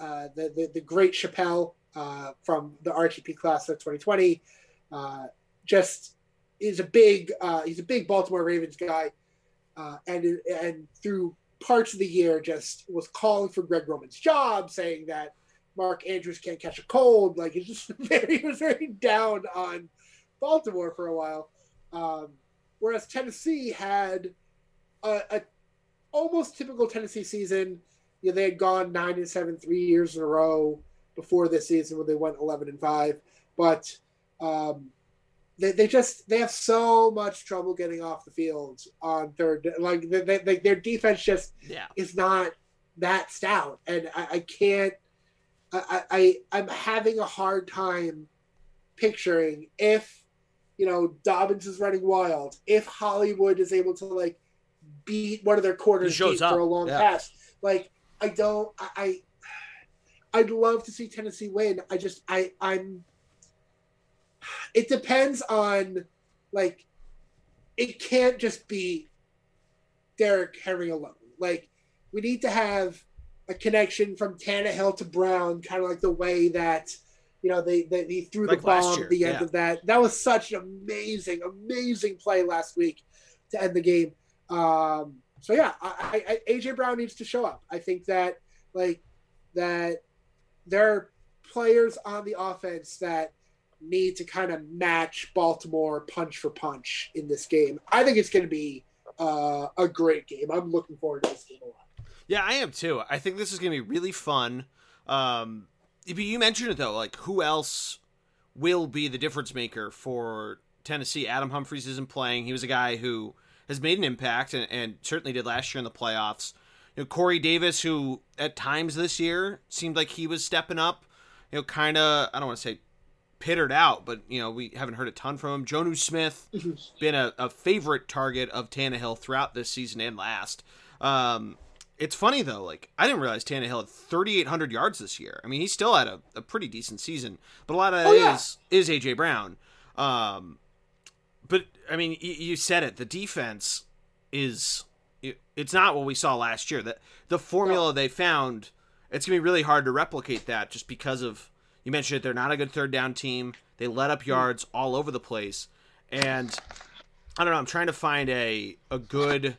uh, the, the, the great Chappelle uh, from the RTP class of 2020. Uh, just is a big uh, he's a big Baltimore Ravens guy, uh, and and through parts of the year just was calling for Greg Roman's job, saying that Mark Andrews can't catch a cold. Like he's just very he was very down on Baltimore for a while. Um, whereas Tennessee had a, a, almost typical Tennessee season. You know, they had gone nine and seven three years in a row before this season when they went 11 and 5 but um, they, they just they have so much trouble getting off the field on third like they, they, their defense just yeah. is not that stout and i, I can't I, I i'm having a hard time picturing if you know dobbins is running wild if hollywood is able to like beat one of their quarters for a long yeah. pass like i don't I I'd love to see Tennessee win. I just I I'm it depends on like it can't just be Derrick Henry alone. Like we need to have a connection from Tannehill to Brown, kind of like the way that you know they they, they threw like the bomb at the end yeah. of that. That was such an amazing, amazing play last week to end the game. Um, so yeah, I, I, AJ Brown needs to show up. I think that like that there are players on the offense that need to kind of match Baltimore punch for punch in this game. I think it's going to be uh, a great game. I'm looking forward to this game a lot. Yeah, I am too. I think this is going to be really fun. Um, you mentioned it though, like who else will be the difference maker for Tennessee? Adam Humphries isn't playing. He was a guy who has made an impact and, and certainly did last year in the playoffs. You know, Corey Davis, who at times this year seemed like he was stepping up, you know, kind of, I don't want to say pittered out, but, you know, we haven't heard a ton from him. Jonnu Smith, been a, a, favorite target of Tannehill throughout this season and last. Um, it's funny, though, like, I didn't realize Tannehill had 3,800 yards this year. I mean, he still had a, a pretty decent season, but a lot of that oh, yeah. is, is A.J. Brown. Um, but, I mean, you, you said it. The defense is it's not what we saw last year. That the formula no. they found, it's gonna be really hard to replicate that just because of you mentioned it. They're not a good third down team. They let up yards mm. all over the place, and I don't know. I'm trying to find a a good,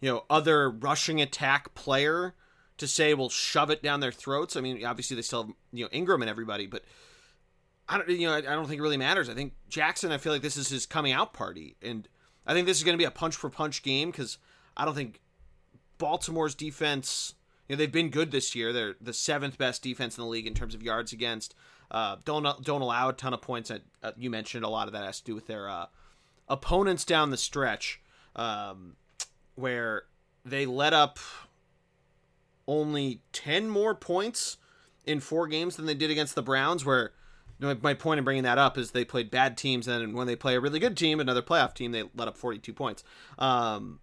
you know, other rushing attack player to say will shove it down their throats. I mean, obviously they still have you know Ingram and everybody, but I don't you know I, I don't think it really matters. I think Jackson. I feel like this is his coming out party, and I think this is going to be a punch for punch game because I don't think Baltimore's defense. You know, they've been good this year. They're the seventh best defense in the league in terms of yards against. Uh, don't don't allow a ton of points. Uh, you mentioned a lot of that has to do with their uh, opponents down the stretch. Um, where they let up only 10 more points in four games than they did against the Browns, where my point in bringing that up is they played bad teams, and when they play a really good team, another playoff team, they let up 42 points. Um,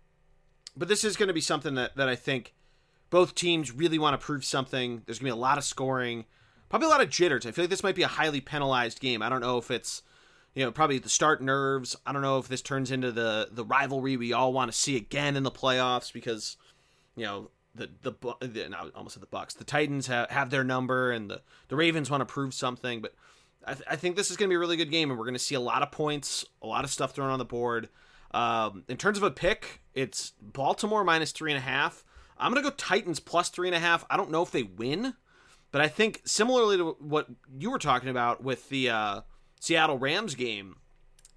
but this is going to be something that, that I think both teams really want to prove something. There's going to be a lot of scoring, probably a lot of jitters. I feel like this might be a highly penalized game. I don't know if it's you know probably the start nerves. I don't know if this turns into the the rivalry we all want to see again in the playoffs because you know the the, the no, almost said the Bucs. The Titans have, have their number, and the the Ravens want to prove something. But I, th- I think this is going to be a really good game, and we're going to see a lot of points, a lot of stuff thrown on the board. Um, in terms of a pick, it's Baltimore minus three and a half. I'm going to go Titans plus three and a half. I don't know if they win, but I think similarly to what you were talking about with the uh, Seattle Rams game,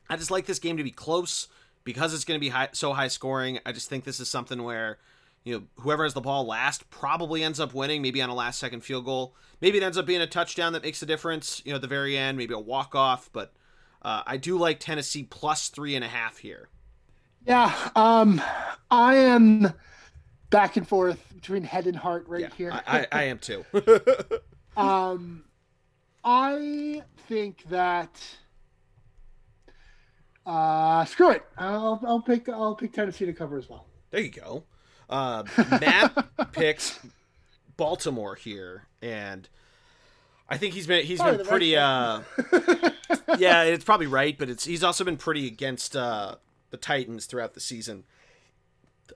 I just like this game to be close because it's going to be high, so high scoring. I just think this is something where you know, whoever has the ball last probably ends up winning, maybe on a last second field goal. Maybe it ends up being a touchdown that makes a difference, you know, at the very end, maybe a walk off. But uh, I do like Tennessee plus three and a half here. Yeah, um, I am back and forth between head and heart right yeah, here. I, I, I am too. um, I think that. Uh, screw it. I'll, I'll pick. I'll pick Tennessee to cover as well. There you go. Uh, Matt picks Baltimore here, and I think he's been he's Probably been pretty. Uh, yeah, it's probably right, but it's he's also been pretty against uh, the Titans throughout the season.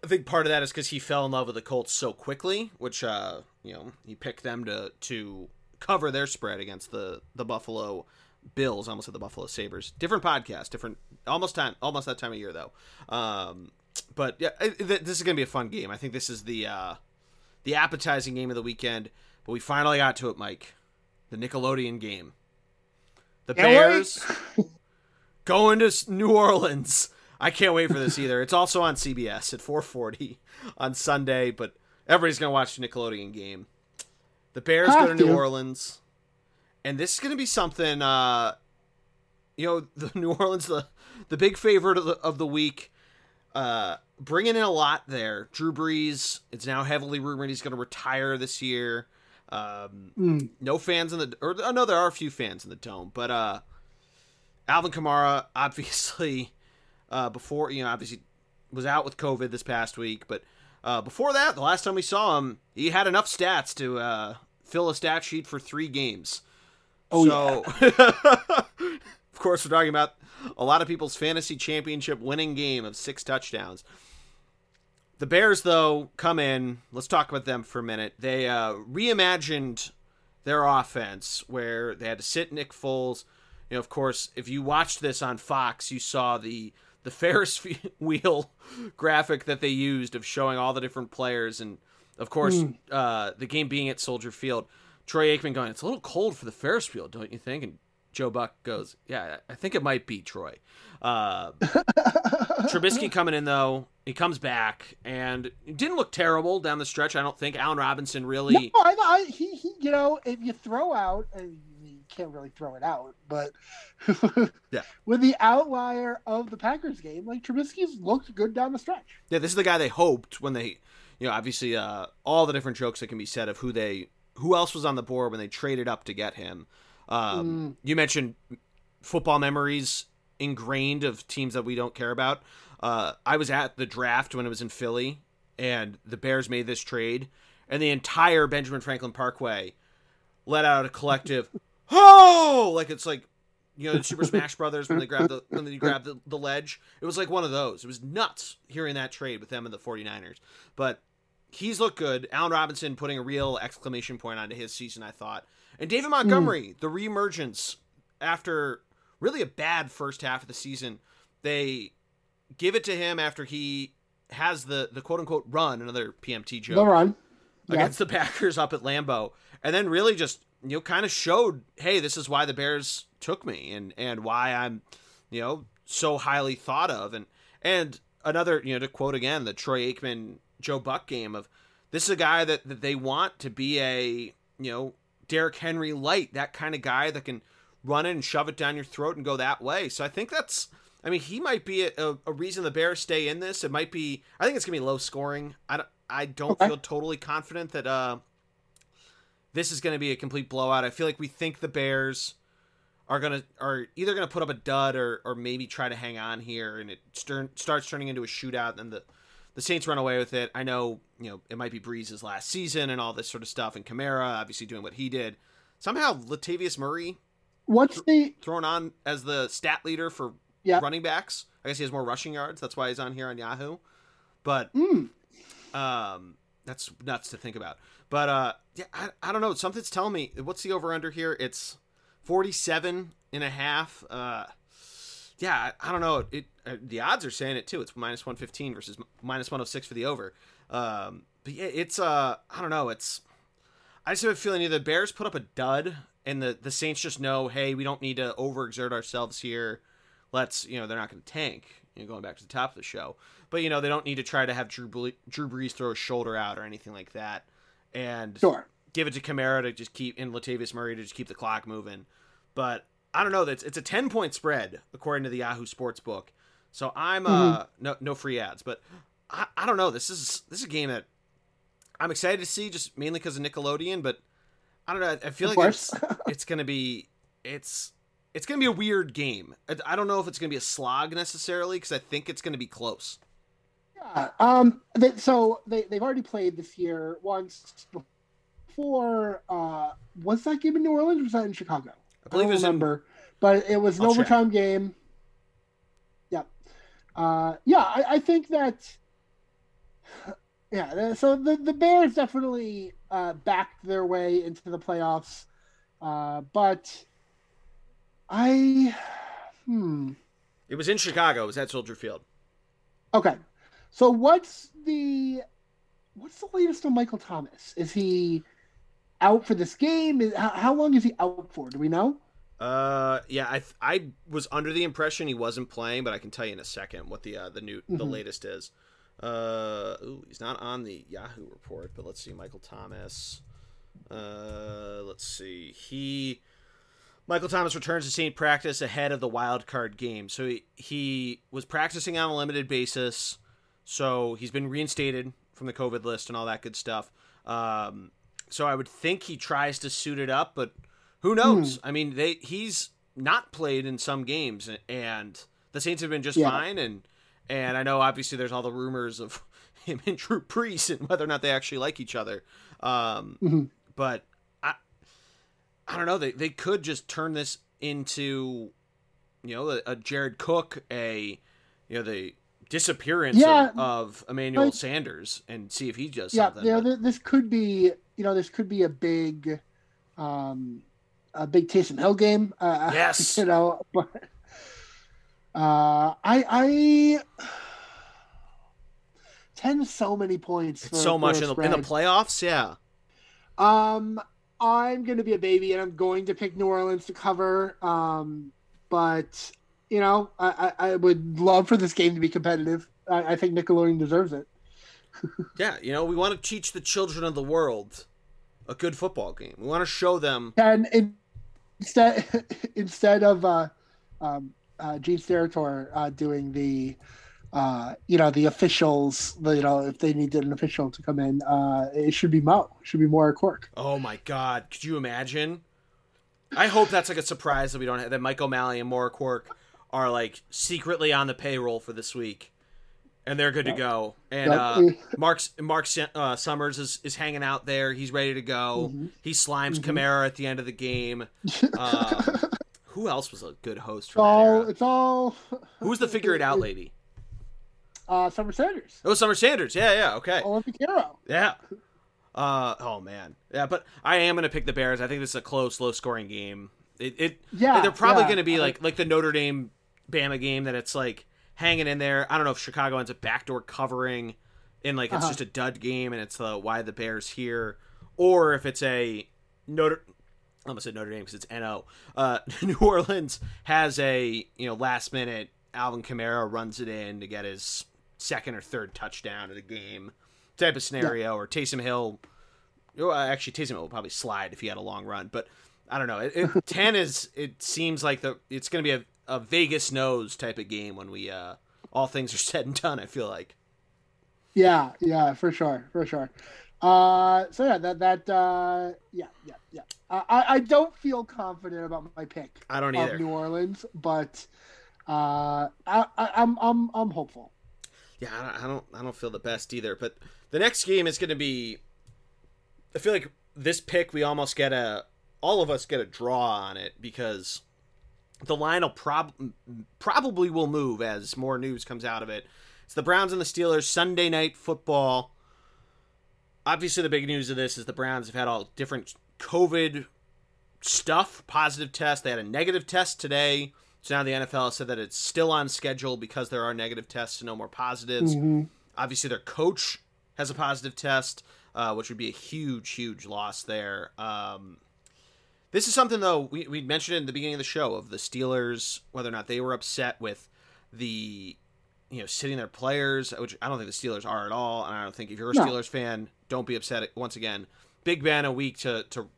I think part of that is because he fell in love with the Colts so quickly, which uh, you know he picked them to to cover their spread against the the Buffalo Bills, almost at the Buffalo Sabres. Different podcast, different almost time, almost that time of year though. Um, but yeah, this is gonna be a fun game. I think this is the uh, the appetizing game of the weekend. But we finally got to it, Mike. The Nickelodeon game. The Can't Bears going to New Orleans. I can't wait for this either. It's also on CBS at 4:40 on Sunday, but everybody's gonna watch the Nickelodeon game. The Bears Have go to New. Orleans, and this is gonna be something. Uh, you know, the New Orleans, the the big favorite of the, of the week, uh, bringing in a lot there. Drew Brees. It's now heavily rumored he's going to retire this year. Um, Mm. no fans in the or oh, no, there are a few fans in the dome, but uh, Alvin Kamara obviously uh, before you know obviously was out with COVID this past week, but uh, before that, the last time we saw him, he had enough stats to uh, fill a stat sheet for three games. Oh, so, of course, we're talking about a lot of people's fantasy championship winning game of six touchdowns. The Bears, though, come in. Let's talk about them for a minute. They uh, reimagined their offense where they had to sit Nick Foles. You know, of course, if you watched this on Fox, you saw the the Ferris wheel graphic that they used of showing all the different players, and of course, Mm. uh, the game being at Soldier Field. Troy Aikman going, "It's a little cold for the Ferris wheel, don't you think?" And Joe Buck goes, "Yeah, I think it might be Troy." Uh, Trubisky coming in though, he comes back and didn't look terrible down the stretch. I don't think Allen Robinson really. No, I, I, he, he, you know, if you throw out, can't really throw it out, but Yeah. with the outlier of the Packers game, like Trubisky's looked good down the stretch. Yeah, this is the guy they hoped when they, you know, obviously uh, all the different jokes that can be said of who they, who else was on the board when they traded up to get him. Um, You mentioned football memories ingrained of teams that we don't care about. Uh, I was at the draft when it was in Philly, and the Bears made this trade, and the entire Benjamin Franklin Parkway let out a collective "Oh!" Like it's like you know Super Smash Brothers when they grab the when they grab the, the ledge. It was like one of those. It was nuts hearing that trade with them and the 49ers. But he's looked good. Allen Robinson putting a real exclamation point onto his season, I thought. And David hmm. Montgomery, the reemergence after really a bad first half of the season. They give it to him after he has the the quote unquote run, another PMT joke The run. Yeah. against the Packers up at Lambeau, and then really just you know kind of showed, hey, this is why the Bears took me, and and why I'm you know so highly thought of, and and another you know to quote again the Troy Aikman Joe Buck game of this is a guy that that they want to be a you know Derrick Henry light, that kind of guy that can run it and shove it down your throat and go that way. So I think that's I mean, he might be a, a, reason the Bears stay in this. It might be. I think it's gonna be low scoring. I don't. I don't okay. feel totally confident that uh, this is gonna be a complete blowout. I feel like we think the Bears are gonna are either gonna put up a dud or or maybe try to hang on here, and it stern, starts turning into a shootout, and the the Saints run away with it. I know you know it might be Brees's last season and all this sort of stuff, and Kamara obviously doing what he did. Somehow Latavius Murray, what's the thrown on as the stat leader for running backs? I guess he has more rushing yards. That's why he's on here on Yahoo. But mm. um, that's nuts to think about. But uh, yeah, I, I don't know. Something's telling me what's the over under here. It's 47 and a half. Uh, yeah, I, I don't know. It uh, the odds are saying it too. It's minus 115 versus minus 106 for the over. Um, but yeah, it's uh, I don't know. It's I just have a feeling either the Bears put up a dud and the the Saints just know, hey, we don't need to overexert ourselves here. Let's, you know, they're not going to tank. You know, going back to the top of the show, but you know they don't need to try to have Drew Drew Brees throw a shoulder out or anything like that, and sure. give it to Kamara to just keep and Latavius Murray to just keep the clock moving. But I don't know. It's it's a ten point spread according to the Yahoo Sports book. So I'm uh mm-hmm. no no free ads, but I, I don't know. This is this is a game that I'm excited to see, just mainly because of Nickelodeon. But I don't know. I feel of like it's it's gonna be it's it's gonna be a weird game. I, I don't know if it's gonna be a slog necessarily because I think it's gonna be close. Yeah. Um. They, so they they've already played this year once before. Uh, was that game in New Orleans or was that in Chicago? I believe I don't remember, in... but it was an I'll overtime check. game. Yep. Uh, yeah, I, I, think that. Yeah, so the the Bears definitely uh, backed their way into the playoffs, uh, but I, hmm. It was in Chicago. It was at Soldier Field. Okay, so what's the what's the latest on Michael Thomas? Is he out for this game? How, how long is he out for? Do we know? Uh, yeah, I I was under the impression he wasn't playing, but I can tell you in a second what the uh, the new mm-hmm. the latest is. Uh, ooh, he's not on the Yahoo report, but let's see, Michael Thomas. Uh, let's see, he Michael Thomas returns to Saint practice ahead of the wild card game, so he he was practicing on a limited basis, so he's been reinstated from the COVID list and all that good stuff. Um, so I would think he tries to suit it up, but who knows? Hmm. I mean, they he's not played in some games, and the Saints have been just yeah. fine. And and I know obviously there's all the rumors of him and Drew Brees and whether or not they actually like each other. Um, mm-hmm. But I I don't know. They they could just turn this into you know a, a Jared Cook, a you know the disappearance yeah, of, of, Emmanuel Sanders and see if he does yeah, something. Yeah, but... this could be you know this could be a big um a big Taysom Hill game. Uh, yes, you know, but uh, I I ten so many points. For, so much in the, in the playoffs. Yeah. Um, I'm going to be a baby, and I'm going to pick New Orleans to cover. Um, but you know, I, I, would love for this game to be competitive. I, I think Nickelodeon deserves it. yeah, you know, we want to teach the children of the world a good football game. We want to show them. And instead, instead of uh, um, uh, Gene Steratore uh, doing the, uh, you know, the officials, you know, if they needed an official to come in, uh, it should be Mo. It should be Moira Quirk. Oh my God! Could you imagine? I hope that's like a surprise that we don't have that Mike O'Malley and Moira Quirk are like secretly on the payroll for this week and they're good to go. And uh, Marc Marc uh, Summers is, is hanging out there. He's ready to go. Mm-hmm. He slimes mm-hmm. Kamara at the end of the game. Um, who else was a good host? From all, It's all. Who was the figure it out lady? Uh, Summer Sanders. Oh, Summer Sanders. Yeah, yeah. Okay. Olympic hero. Yeah. Uh, oh man. Yeah, but I am gonna pick the Bears. I think this is a close, low scoring game. It, it yeah. They're probably yeah. gonna be like like the Notre Dame Bama game that it's like hanging in there. I don't know if Chicago ends up backdoor covering and like it's uh-huh. just a dud game and it's uh, why the Bears here, or if it's a Notre. I almost said Notre Dame because it's NO. Uh, New Orleans has a you know last minute Alvin Kamara runs it in to get his second or third touchdown of the game type of scenario, yeah. or Taysom Hill. Well, actually, Taysom Hill will probably slide if he had a long run, but I don't know. It, it, Ten is. It seems like the it's going to be a a Vegas knows type of game when we uh, all things are said and done. I feel like. Yeah, yeah, for sure, for sure. Uh, so yeah, that that uh, yeah, yeah, yeah. I I don't feel confident about my pick. I don't either. New Orleans, but uh, I, I I'm I'm I'm hopeful. Yeah, I don't I don't feel the best either. But the next game is going to be. I feel like this pick we almost get a all of us get a draw on it because the line will prob- probably will move as more news comes out of it. It's the Browns and the Steelers Sunday night football. Obviously, the big news of this is the Browns have had all different COVID stuff, positive tests. They had a negative test today. So now the NFL said that it's still on schedule because there are negative tests and no more positives. Mm-hmm. Obviously, their coach has a positive test, uh, which would be a huge, huge loss there. Um, this is something though we we mentioned in the beginning of the show of the Steelers whether or not they were upset with the you know sitting their players, which I don't think the Steelers are at all, and I don't think if you're a No. Steelers fan, don't be upset. Once again, Big Ben a week to to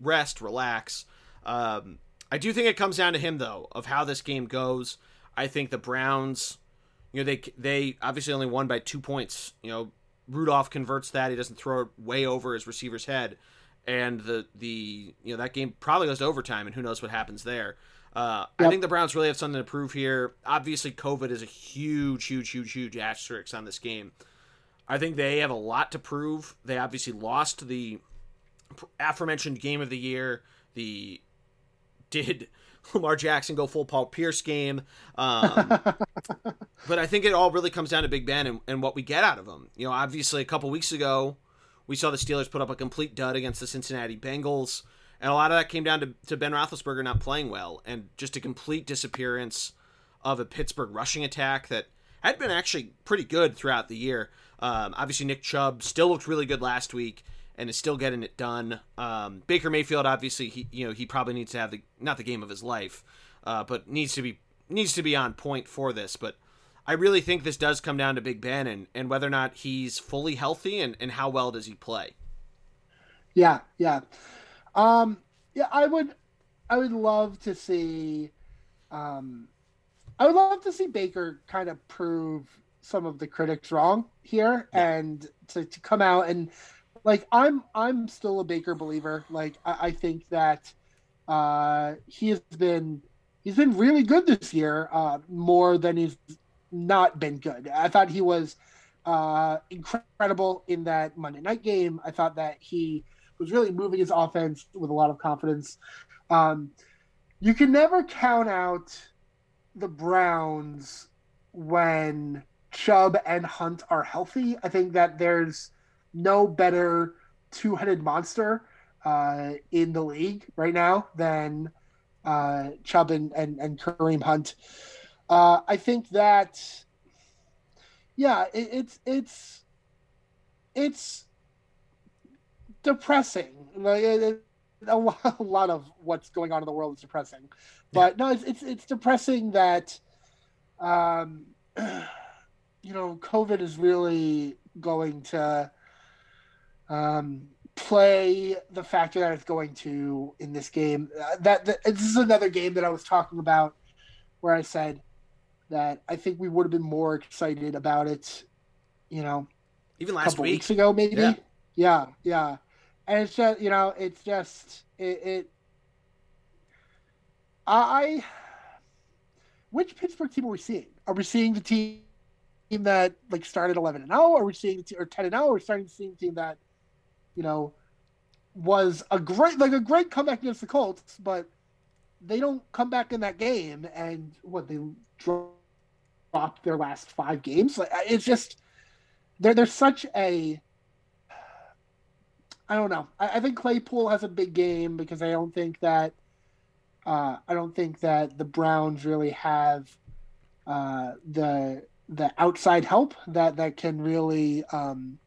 rest, relax. Um, I do think it comes down to him though of how this game goes. I think the Browns, you know, they they obviously only won by two points. You know, Rudolph converts that; he doesn't throw it way over his receiver's head, and the the you know that game probably goes to overtime, and who knows what happens there. Uh, I think the Browns really have something to prove here. Obviously, COVID is a huge, huge, huge, huge asterisk on this game. I think they have a lot to prove. They obviously lost the aforementioned game of the year. The did Lamar Jackson go full Paul Pierce game? Um, but I think it all really comes down to Big Ben and, and what we get out of him. You know, obviously a couple weeks ago, we saw the Steelers put up a complete dud against the Cincinnati Bengals, and a lot of that came down to, to Ben Roethlisberger not playing well and just a complete disappearance of a Pittsburgh rushing attack that had been actually pretty good throughout the year. Um, obviously, Nick Chubb still looked really good last week and is still getting it done. Um, Baker Mayfield, obviously, he you know he probably needs to have the not the game of his life, uh, but needs to be needs to be on point for this. But I really think this does come down to Big Ben and, and whether or not he's fully healthy and, and how well does he play. Yeah, yeah. Um yeah, I would I would love to see um I would love to see Baker kind of prove some of the critics wrong here and to, to come out and like I'm I'm still a Baker believer. Like I, I think that uh he has been he's been really good this year, uh more than he's not been good. I thought he was uh incredible in that Monday night game. I thought that he was really moving his offense with a lot of confidence. Um, you can never count out the Browns when Chubb and Hunt are healthy. I think that there's no better two headed monster uh, in the league right now than uh, Chubb and, and, and Kareem Hunt. Uh, I think that, yeah, it, it's it's it's depressing. Like it, a, lot, a lot of what's going on in the world is depressing, but no, it's it's it's depressing that, um, you know, COVID is really going to, um, play the factor that it's going to in this game. Uh, that, that this is another game that I was talking about, where I said that I think we would have been more excited about it, you know, Even last couple week, weeks ago, maybe. Yeah. Yeah. yeah, And it's just, you know, it's just it. it I. Which Pittsburgh team are we seeing? Are we seeing the team that like started eleven and zero? Are we seeing the te- or ten and oh? zero? Are we starting to see the team that, you know, was a great like a great comeback against the Colts, but they don't come back in that game and what they dropped their last five games. It's just there. There's such a I don't know. I, I think Claypool has a big game because I don't think that uh, I don't think that the Browns really have uh, the the outside help that that can really um,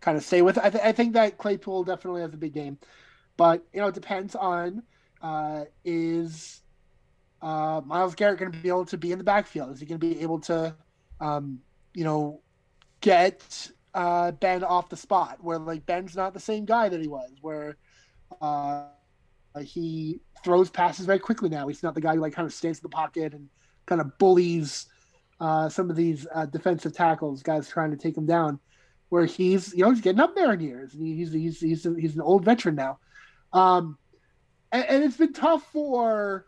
kind of stay with. I, th- I think that Claypool definitely has a big game, but you know it depends on uh, is uh, Myles Garrett going to be able to be in the backfield? Is he going to be able to um, you know get uh, Ben off the spot, where like Ben's not the same guy that he was, where uh, he throws passes very quickly now. He's not the guy who like kind of stands in the pocket and kind of bullies uh, some of these uh, defensive tackles, guys trying to take him down. Where he's you know he's getting up there in years. and He's he's he's he's an old veteran now, um, and, and it's been tough for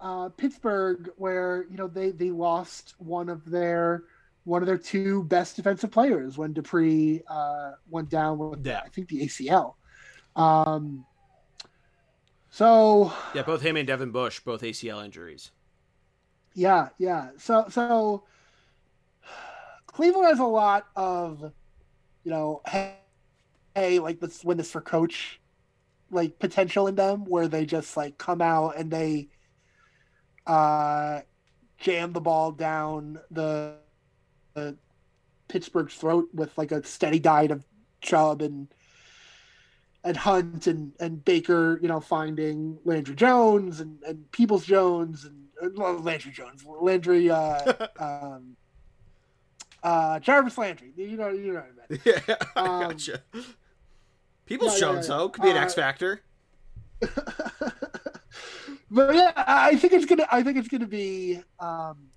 uh, Pittsburgh, where you know they they lost one of their one of their two best defensive players when Dupree uh, went down with Yeah. I think the ACL. Um, so Yeah, both him and Devin Bush, both ACL injuries. yeah, yeah. So so Cleveland has a lot of you know hey, hey like let's win this for coach like potential in them where they just like come out and they uh jam the ball down the, the Pittsburgh's throat with like a steady diet of Chubb and and Hunt and and Baker, you know, finding Landry Jones and and Peoples Jones and uh, Landry Jones, Landry, uh, um, uh, Jarvis Landry. You know, you know what I meant. yeah, I Um, gotcha. People's yeah, Jones, yeah. though, could be an Uh, X factor. but yeah, I I think it's gonna. I think it's gonna be um,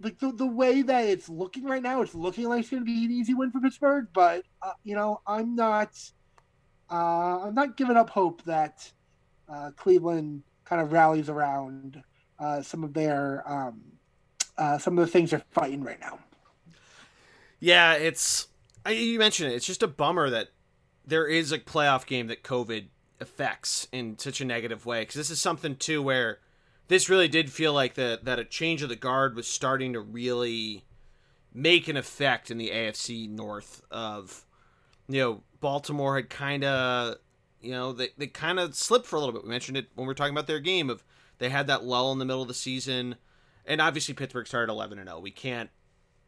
like the the way that it's looking right now. It's looking like it's gonna be an easy win for Pittsburgh. But uh, you know, I'm not. Uh, I'm not giving up hope that uh, Cleveland kind of rallies around uh, some of their um, uh, some of the things they're fighting right now. Yeah, it's I, you mentioned it. It's just a bummer that there is a playoff game that COVID affects in such a negative way because this is something too where this really did feel like that that a change of the guard was starting to really make an effect in the AFC North of you know Baltimore had kind of you know they, they kind of slipped for a little bit. We mentioned it when we were talking about their game of they had that lull in the middle of the season and obviously Pittsburgh started 11 and 0. We can't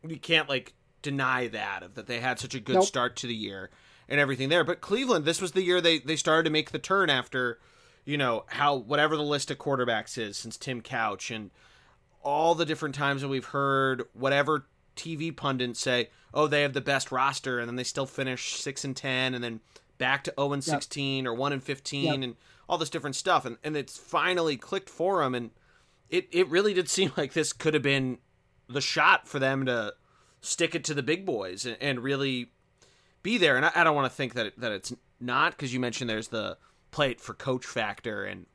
we can't like deny that of that they had such a good Nope. start to the year and everything there. But Cleveland, this was the year they they started to make the turn after, you know, how whatever the list of quarterbacks is since Tim Couch and all the different times that we've heard whatever TV pundits say, oh, they have the best roster, and then they still finish six and ten, and then back to zero and sixteen or one and fifteen, Yep. and all this different stuff, and and it's finally clicked for them, and it it really did seem like this could have been the shot for them to stick it to the big boys and, and really be there. And I, I don't want to think that it, that it's not because you mentioned there's the play it for coach factor, and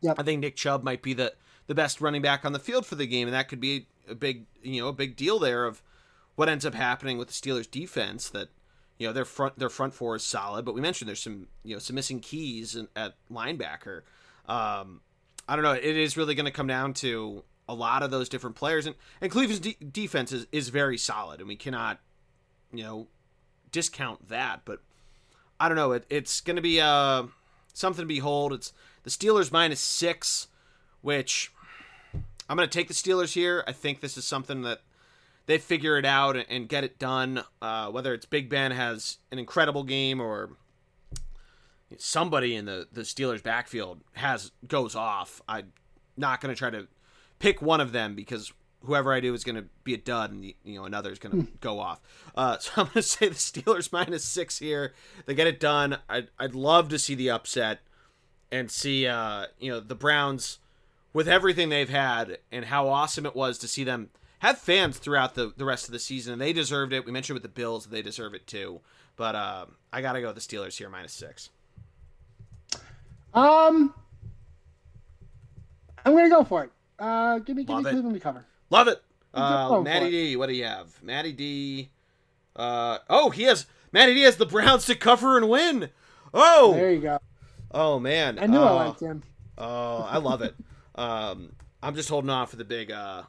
Yep. I think Nick Chubb might be the the best running back on the field for the game, and that could be a big you know a big deal there of what ends up happening with the Steelers defense that. You know their front their front four is solid, but we mentioned there's some you know some missing keys in, at linebacker. Um, I don't know. It is really going to come down to a lot of those different players, and and Cleveland's de- defense is, is very solid, and we cannot, you know, discount that. But I don't know. It, it's going to be uh something to behold. It's the Steelers minus six, which I'm going to take the Steelers here. I think this is something that they figure it out and, get it done. Uh, whether it's Big Ben has an incredible game or somebody in the the Steelers backfield has goes off. I'm not going to try to pick one of them because whoever I do is going to be a dud, and you know another is going to go off. Uh, so I'm going to say the Steelers minus six here. They get it done. I'd I'd love to see the upset and see uh, you know the Browns with everything they've had and how awesome it was to see them have fans throughout the, the rest of the season. And they deserved it. We mentioned with the Bills they deserve it too. But uh, I got to go with the Steelers here minus six. Um, I'm gonna go for it. Uh, give me, give Love me it. Cleveland to cover. Love it. Uh, phone Matty D, what do you have? Matty D. Uh, oh, he has Matty D has the Browns to cover and win. Oh, There you go. oh man. I knew I Oh, liked him. Oh, I love it. um, I'm just holding off for the big, uh,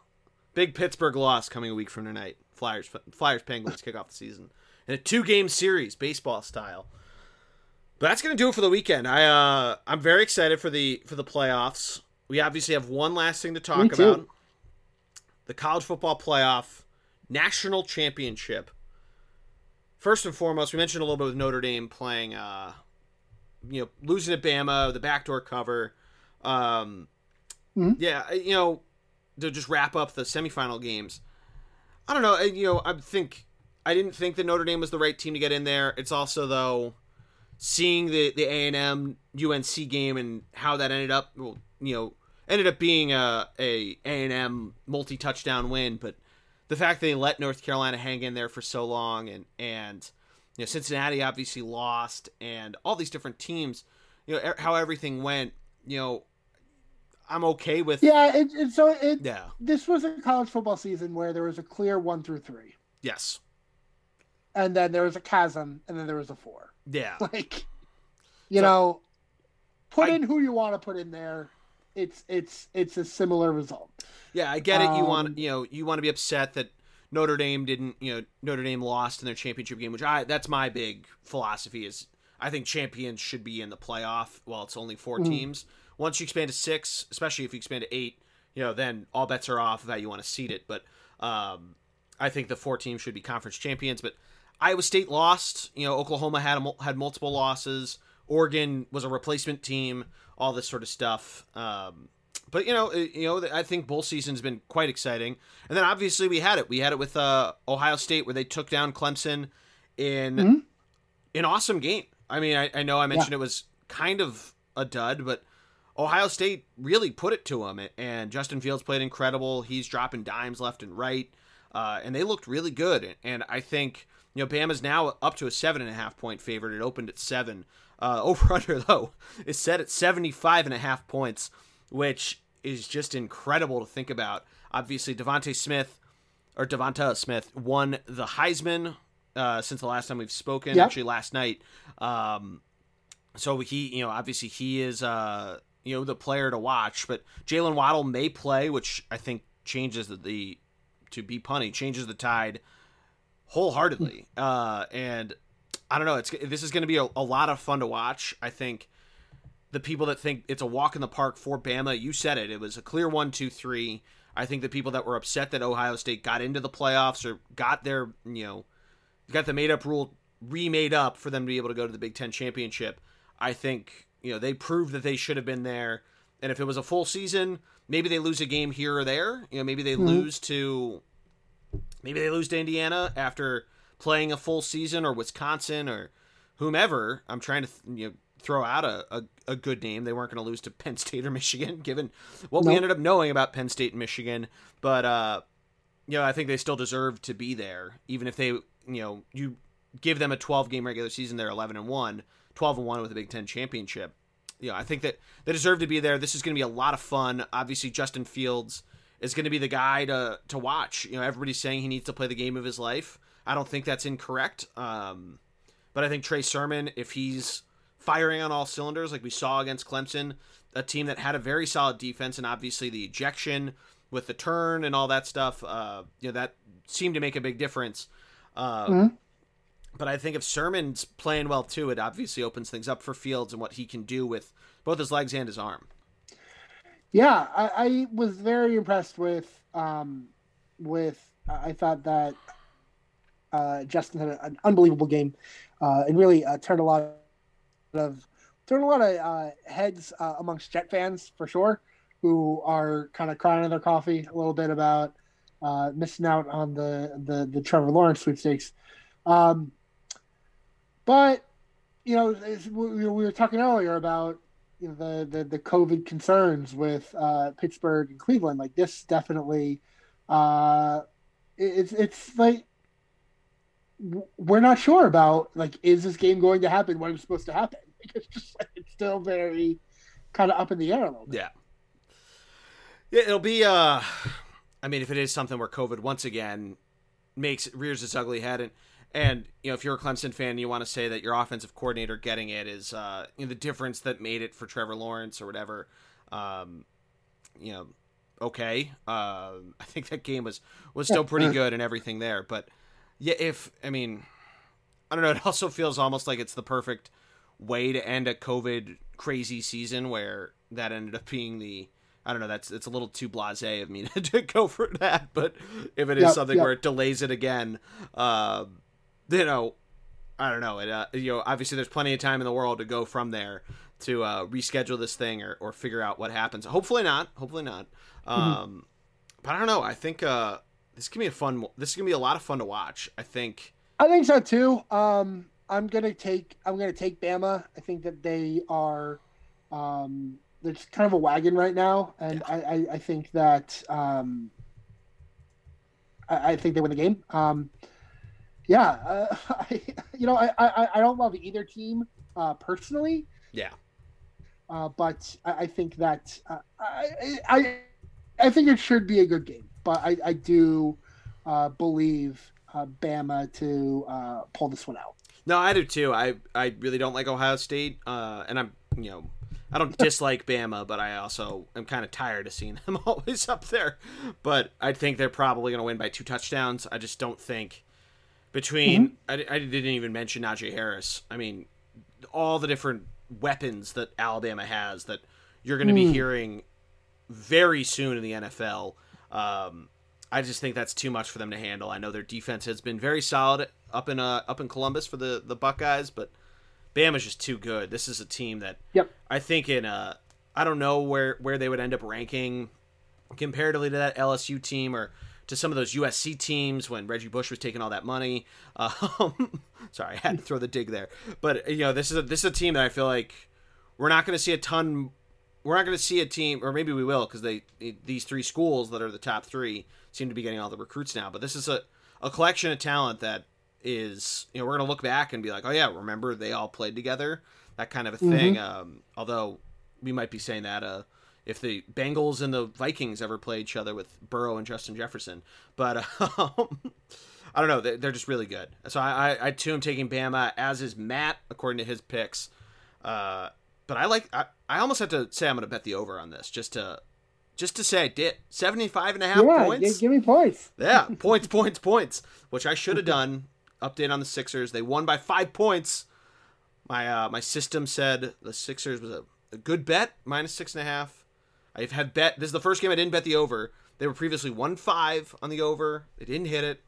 big Pittsburgh loss coming a week from tonight. Flyers, Flyers, Penguins kick off the season in a two-game series, baseball style. But that's gonna do it for the weekend. I, uh, I'm very excited for the for the playoffs. We obviously have one last thing to talk about: the college football playoff national championship. First and foremost, we mentioned a little bit with Notre Dame playing, uh, you know, losing at Bama, the backdoor cover. Um, Mhm. Yeah, you know, to just wrap up the semifinal games. I don't know. You know, I think I didn't think that Notre Dame was the right team to get in there. It's also though seeing the the A and M UNC game and how that ended up, well, you know, ended up being a a A and M multi touchdown win, but the fact that they let North Carolina hang in there for so long and and you know Cincinnati obviously lost and all these different teams, you know how everything went, you know, I'm okay with yeah. It, it, so it yeah this was a college football season where there was a clear one through three, yes and then there was a chasm, and then there was a four. yeah Like, you So- know, put I- in who you want to put in there. It's it's it's a similar result. Yeah, I get it. You Um, want you know you want to be upset that Notre Dame didn't you know Notre Dame lost in their championship game, which I that's my big philosophy is I think champions should be in the playoff. Well, it's only 4 Mhm. teams. Once you expand to six, especially if you expand to eight, you know then all bets are off of how you want to seed it. But um, I think the four teams should be conference champions. But Iowa State lost. You know Oklahoma had a, had multiple losses. Oregon was a replacement team. All this sort of stuff. Um, but you know, you know, I think bowl season's been quite exciting. And then obviously we had it. We had it with uh, Ohio State where they took down Clemson in Mhm. an awesome game. I mean, I, I know I mentioned it was kind of a dud, but Ohio State really put it to them. And Justin Fields played incredible. He's dropping dimes left and right, uh, and they looked really good. And I think you know Bama's now up to a seven and a half point favorite. It opened at seven. Uh, over under though is set at 75 and a half points which is just incredible to think about. Obviously, Devonte Smith or Devonta Smith won the Heisman uh, since the last time we've spoken. Yep. Actually, last night. Um, so he, you know, obviously he is, uh, you know, the player to watch. But Jaylen Waddle may play, which I think changes the, the to be punny changes the tide wholeheartedly. uh, and I don't know. It's this is going to be a, a lot of fun to watch. I think the people that think it's a walk in the park for Bama, you said it. It was a clear one, two, three. I think the people that were upset that Ohio State got into the playoffs or got their, you know, got the made up rule remade up for them to be able to go to the Big Ten championship. I think, you know, they proved that they should have been there. And if it was a full season, maybe they lose a game here or there. You know, maybe they Mhm. lose to maybe they lose to Indiana after playing a full season or Wisconsin or whomever. I'm trying to you know throw out a, a, a good name. They weren't going to lose to Penn State or Michigan, given what we ended up knowing about Penn State and Michigan. But uh, you know, I think they still deserve to be there, even if they you know you give them a 12 game regular season, they're 11 and one, 12 and one with a Big Ten championship. You know, I think that they deserve to be there. This is going to be a lot of fun. Obviously, Justin Fields is going to be the guy to to watch. You know, everybody's saying he needs to play the game of his life. I don't think that's incorrect. Um, but I think Trey Sermon, if he's firing on all cylinders like we saw against Clemson, a team that had a very solid defense and obviously the ejection with the turn and all that stuff, uh, you know, that seemed to make a big difference. Uh, Mhm. But I think if Sermon's playing well too, it obviously opens things up for Fields and what he can do with both his legs and his arm. Yeah, I, I was very impressed with um, with. I thought that uh, Justin had an unbelievable game uh, and really uh, turned a lot of turned a lot of uh, heads uh, amongst Jet fans for sure, who are kind of crying in their coffee a little bit about uh, missing out on the the, the Trevor Lawrence sweepstakes. Um, but you know, we, we were talking earlier about you know the the, the COVID concerns with Pittsburgh and Cleveland. Like this, definitely, uh, it- it's it's like we're not sure about like is this game going to happen when it's supposed to happen. Like, it's just like it's still very kind of up in the air a little bit. Yeah. Yeah, it'll be uh I mean if it is something where COVID once again makes rears its ugly head and and you know if you're a Clemson fan you want to say that your offensive coordinator getting it is uh you know, the difference that made it for Trevor Lawrence or whatever um you know okay uh, I think that game was was still pretty good and everything there but yeah if I mean I don't know it also feels almost like it's the perfect way to end a COVID crazy season where that ended up being the I don't know that's it's a little too blasé of me to go for that, but if it is Yep, something yep. where it delays it again, uh, you know, I don't know. It uh, you know obviously there's plenty of time in the world to go from there to uh, reschedule this thing or, or figure out what happens. Hopefully not. Hopefully not. Um, But I don't know. I think uh, this can be a fun. This is gonna be a lot of fun to watch. I think. I think so too. Um, I'm gonna take I'm gonna take Bama. I think that they are um, they're just kind of a wagon right now, and Yeah. I, I, I think that um, I, I think they win the game. Um, yeah, uh, I, you know I, I, I don't love either team uh, personally, Yeah. uh, but I, I think that uh, I, I I think it should be a good game. But I, I do uh, believe uh, Bama to uh, pull this one out. No, I do too. I I really don't like Ohio State, uh, and I'm you know I don't dislike Bama, but I also am kind of tired of seeing them always up there. But I think they're probably going to win by two touchdowns. I just don't think between I, I didn't even mention Najee Harris. I mean, all the different weapons that Alabama has that you're going to be Mm. hearing very soon in the NFL. Um, I just think that's too much for them to handle. I know their defense has been very solid up in uh, up in Columbus for the the Buckeyes, but Bama's just too good. This is a team that Yep. I think in uh I don't know where where they would end up ranking comparatively to that LSU team or to some of those USC teams when Reggie Bush was taking all that money. Um, sorry, I had to throw the dig there, but you know this is a, this is a team that I feel like we're not going to see a ton. We're not going to see a team, or maybe we will, because they these three schools that are the top three seem to be getting all the recruits now. But this is a a collection of talent that is you know we're going to look back and be like, oh yeah, remember they all played together, that kind of a thing. Um, although we might be saying that uh, if the Bengals and the Vikings ever play each other with Burrow and Justin Jefferson, but um, I don't know, they're, they're just really good. So I, I, I too am taking Bama as is Matt according to his picks. Uh, but I like I, I almost have to say I'm going to bet the over on this just to just to say I did 75 and a half yeah, points. gi- give me points. Yeah, points, points, points. Which I should have done. Update on the Sixers. They won by five points. My uh, my system said the Sixers was a, a good bet, minus six and a half. I've had bet. This is the first game I didn't bet the over. They were previously one five on the over. They didn't hit it.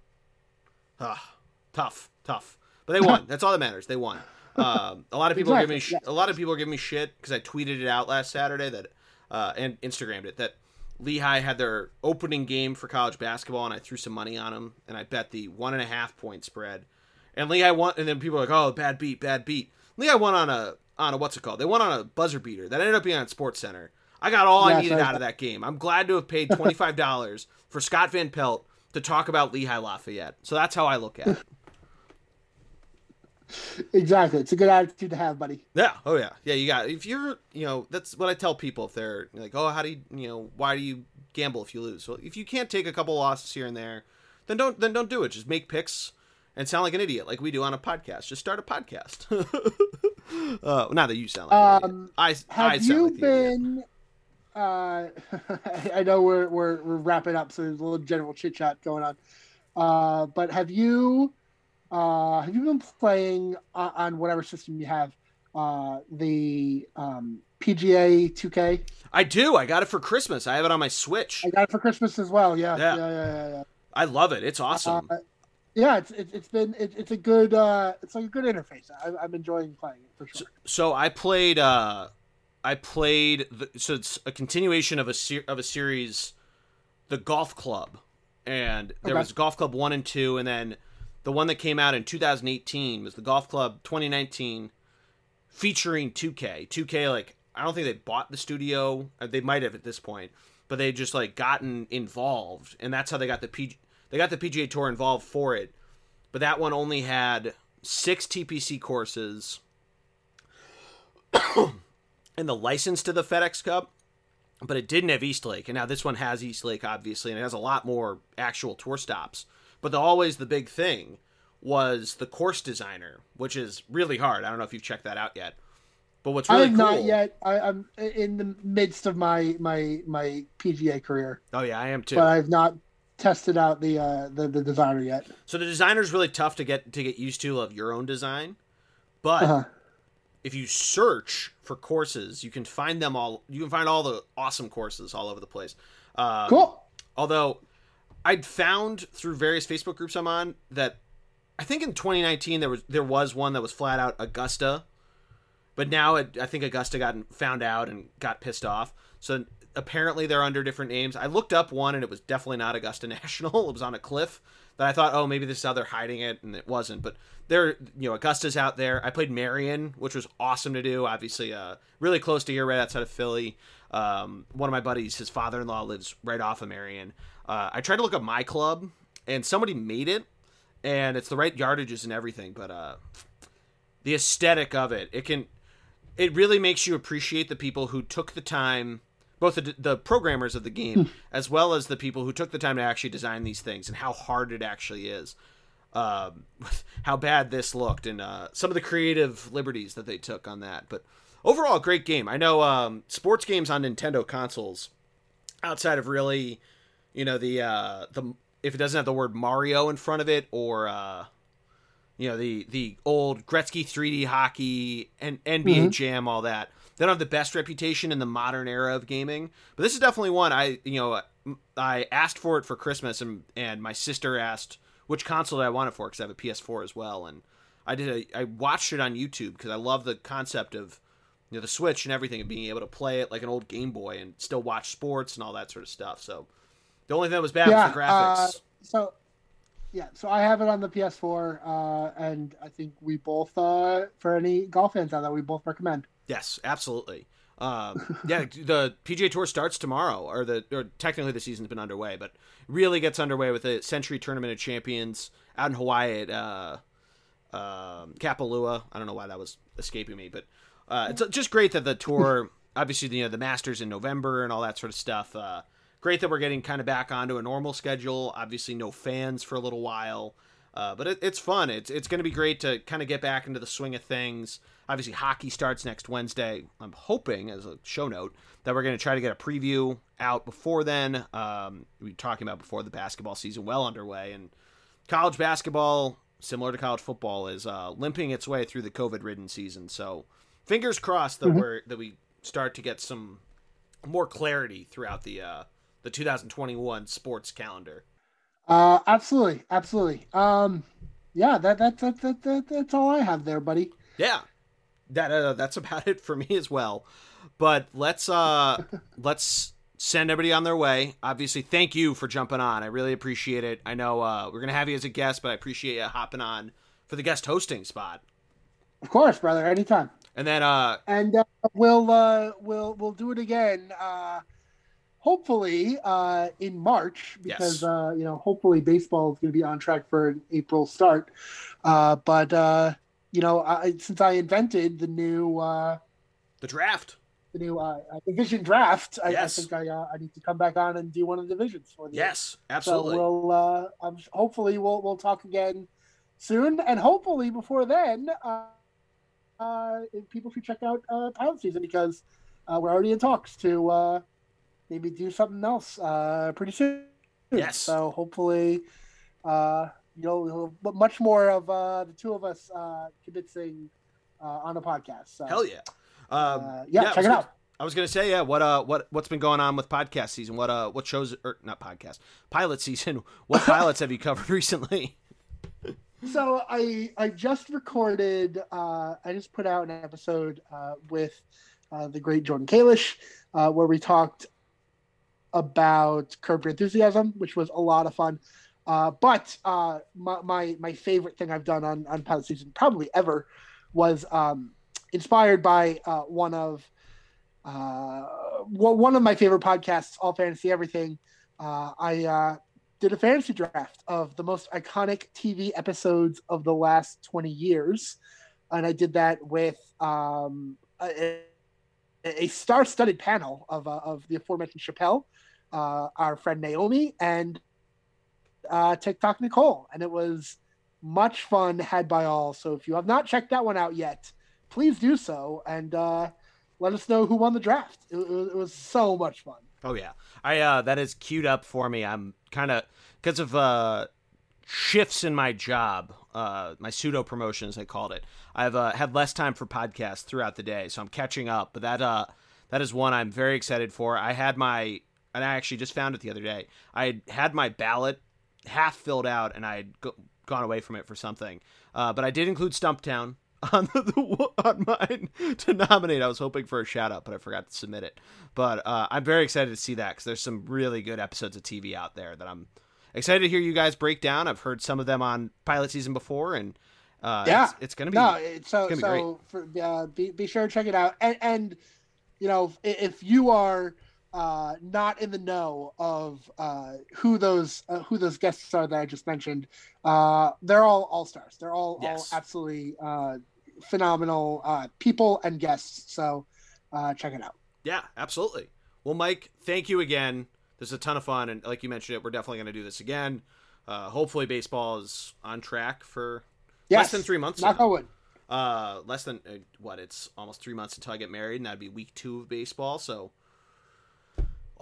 Ah, tough, tough. But they won. That's all that matters. They won. Um, a lot of people are giving me sh- Exactly, a lot of people are giving me shit because I tweeted it out last Saturday that uh, and Instagrammed it that Lehigh had their opening game for college basketball, and I threw some money on them, and I bet the one and a half point spread. And Lehigh won, and then people are like, "Oh, bad beat, bad beat." Lehigh won on a on a what's it called? They won on a buzzer beater that ended up being on Sports Center. I got all I needed I- out of that game. I'm glad to have paid twenty five dollars for Scott Van Pelt to talk about Lehigh Lafayette. So that's how I look at it. Exactly. It's a good attitude to have, buddy. Yeah. Oh yeah. Yeah. You got. If you're, you know, that's what I tell people if they're like, oh, how do you, you know, why do you gamble if you lose? Well, if you can't take a couple losses here and there, then don't then don't do it. Just make picks and sound like an idiot, like we do on a podcast. Just start a podcast. uh, not that you sound like an idiot. Um, I Have I you like been? Uh, I know we're, we're we're wrapping up, so there's a little general chit chat going on. Uh, but have you uh, have you been playing on, on whatever system you have? Uh, the um, PGA 2K. I do. I got it for Christmas. I have it on my Switch. I got it for Christmas as well. Yeah, Yeah. yeah, yeah, yeah. yeah. I love it. It's awesome. Uh, yeah, it's it's, it's been it, it's a good uh, it's like a good interface. I, I'm enjoying playing it for sure. so I played uh I played the, so it's a continuation of a ser- of a series the golf club and there Okay. was golf club 1 and 2 and then the one that came out in 2018 was the golf club 2019 featuring 2K 2K like I don't think they bought the studio uh, they might have at this point but they just like gotten involved and that's how they got the P they got the PGA tour involved for it but that one only had 6 TPC courses and the license to the FedEx Cup, but it didn't have East Lake. And now this one has East Lake, obviously, and it has a lot more actual tour stops. But the, always the big thing was the course designer, which is really hard. I don't know if you've checked that out yet. But what's really I have cool, not yet. I, I'm in the midst of my my my PGA career, Oh yeah, I am too. but I've not tested out the uh, the the designer yet. so the designer's really tough to get to get used to of your own design. But Uh-huh. if you search for courses, you can find them all. You can find all the awesome courses all over the place. Um, Cool. Although I'd found through various Facebook groups I'm on that I think in 2019 there was there was one that was flat out Augusta, but now it, I think Augusta got found out and got pissed off. So apparently they're under different names. I looked up one and it was definitely not Augusta National. It was on a cliff that I thought, oh, maybe this is how they're hiding it, and it wasn't. But they're, you know, Augusta's out there. I played Merion, which was awesome to do. Obviously, uh, really close to here, right outside of Philly. Um, one of my buddies, his father-in-law lives right off of Merion. Uh, I tried to look up my club, and somebody made it, and it's the right yardages and everything, but uh, the aesthetic of it, it can, it really makes you appreciate the people who took the time both the, the programmers of the game as well as the people who took the time to actually design these things and how hard it actually is um, how bad this looked and uh, some of the creative liberties that they took on that but overall great game. I know um, sports games on nintendo consoles outside of really you know the uh, the if it doesn't have the word mario in front of it or uh, you know the the old gretzky 3d hockey and nba mm-hmm. jam all that they don't have the best reputation in the modern era of gaming, but this is definitely one I you know I asked for it for Christmas and and my sister asked which console did I want it for because I have a PS4 as well and I did a, I watched it on YouTube because I love the concept of you know the Switch and everything and being able to play it like an old Game Boy and still watch sports and all that sort of stuff. So the only thing that was bad yeah, was the graphics. Uh, so yeah, so I have it on the PS4, uh, and I think we both, uh, for any golf fans out there, we both recommend. Yes, absolutely. Um, yeah, the PGA Tour starts tomorrow, or the or technically the season's been underway, but really gets underway with the Sentry Tournament of Champions out in Hawaii at uh, um, Kapalua. I don't know why that was escaping me, but uh, it's just great that the tour, obviously, you know, the Masters in November and all that sort of stuff. Uh, great that we're getting kind of back onto a normal schedule. Obviously, no fans for a little while. Uh, but it, it's fun. It's it's going to be great to kind of get back into the swing of things. Obviously, hockey starts next Wednesday. I'm hoping, as a show note, that we're going to try to get a preview out before then. Um, we were talking about before the basketball season well underway, and college basketball, similar to college football, is uh, limping its way through the COVID-ridden season. So, fingers crossed that mm-hmm. we're that we start to get some more clarity throughout the uh, the 2021 sports calendar. Uh, absolutely, absolutely. Um, yeah, that, that, that, that, that, that's all I have there, buddy. Yeah, that uh, that's about it for me as well. But let's uh, let's send everybody on their way. Obviously, thank you for jumping on. I really appreciate it. I know uh, we're gonna have you as a guest, but I appreciate you hopping on for the guest hosting spot. Of course, brother. Anytime. And then uh, and uh, we'll uh, we'll we'll do it again. Uh, hopefully uh, in March because yes. uh, you know hopefully baseball is going to be on track for an April start. Uh, but uh, you know, I, since I invented the new uh, the draft, the new uh, division draft, I, yes. I think I I need to come back on and do one of the divisions for the yes, absolutely. So we'll um, hopefully we'll we'll talk again soon, and hopefully before then. people should check out pilot season because we're already in talks to maybe do something else uh, pretty soon. Yes. So hopefully, uh, you know, much more of uh, the two of us uh, kibitzing uh, on a podcast. So, Hell yeah. Um, uh, yeah, yeah, check it out. I was gonna say, yeah. What uh, what what's been going on with podcast season? What uh, what shows or not podcast pilot season? What pilots have you covered recently? so I I just recorded. Uh, I just put out an episode uh, with uh, the great Jordan Kalish, uh, where we talked about Curb Your Enthusiasm, which was a lot of fun. Uh, but uh, my, my, my favorite thing I've done on on Pilot Season probably ever was um, inspired by uh, one of uh, one of my favorite podcasts, All Fantasy Everything. Uh, I uh, did a fantasy draft of the most iconic TV episodes of the last twenty years, and I did that with um, a, a star-studded panel of of the aforementioned Chappelle uh, our friend Naomi and uh, TikTok Nicole, and it was much fun had by all. So if you have not checked that one out yet, please do so and uh, let us know who won the draft. It, it, was so much fun. Oh yeah, I uh, that is queued up for me. I'm kind of because of uh, shifts in my job, uh, my pseudo promotions, I called it. I've uh, had less time for podcasts throughout the day, so I'm catching up. But that uh, that is one I'm very excited for. I had my and I actually just found it the other day. I had my ballot half filled out, and I had go- gone away from it for something. Uh, but I did include Stumptown. on the, on mine to nominate. I was hoping for a shout out, but I forgot to submit it. But uh, I'm very excited to see that because there's some really good episodes of TV out there that I'm excited to hear you guys break down. I've heard some of them on pilot season before, and uh, Yeah. it's, it's gonna be no, so gonna be great. for, uh, be be sure to check it out. And and you know i- if you are uh, not in the know of uh, who those uh, who those guests are that I just mentioned, uh, they're all all stars. They're all Yes. all absolutely uh, phenomenal uh, people and guests. So uh, check it out. Yeah, absolutely. Well, Mike, thank you again. This is a ton of fun, and like you mentioned, it we're definitely going to do this again. Uh, hopefully, baseball is on track for Yes. less than three months. Knock on. Uh, less than uh, what? It's almost three months until I get married, and that'd be week two of baseball. So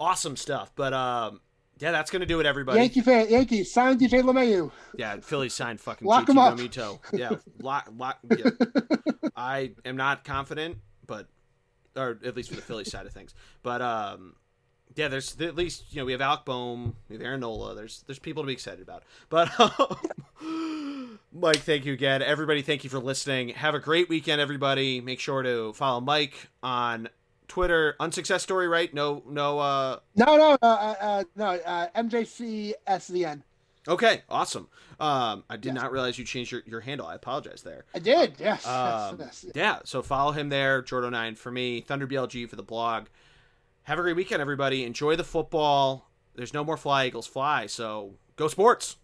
awesome stuff. But um, yeah, that's gonna do it, everybody. Yankee fan, Yankees sign DJ LeMahieu. Yeah, Philly signed fucking Lock JT him up. Realmuto. Yeah, lock, lock. Yeah. I am not confident, but or at least for the Philly side of things. But um, yeah, there's at least you know we have Alec Bohm, we have Aaron Nola. There's there's people to be excited about. But um, Mike, thank you again. Everybody, thank you for listening. Have a great weekend, everybody. Make sure to follow Mike on Twitter. Unsuccess story, right? No, no. uh No, no, uh, uh, uh, no. Uh, MJC SVN. Okay, awesome. Um, I did Yes. not realize you changed your, your handle. I apologize there. I did. Yes. Um, yes, yes. yeah, so follow him there, Jordo9 for me, Thunder BLG for the blog. Have a great weekend, everybody. Enjoy the football. There's no more Fly Eagles Fly, so go sports.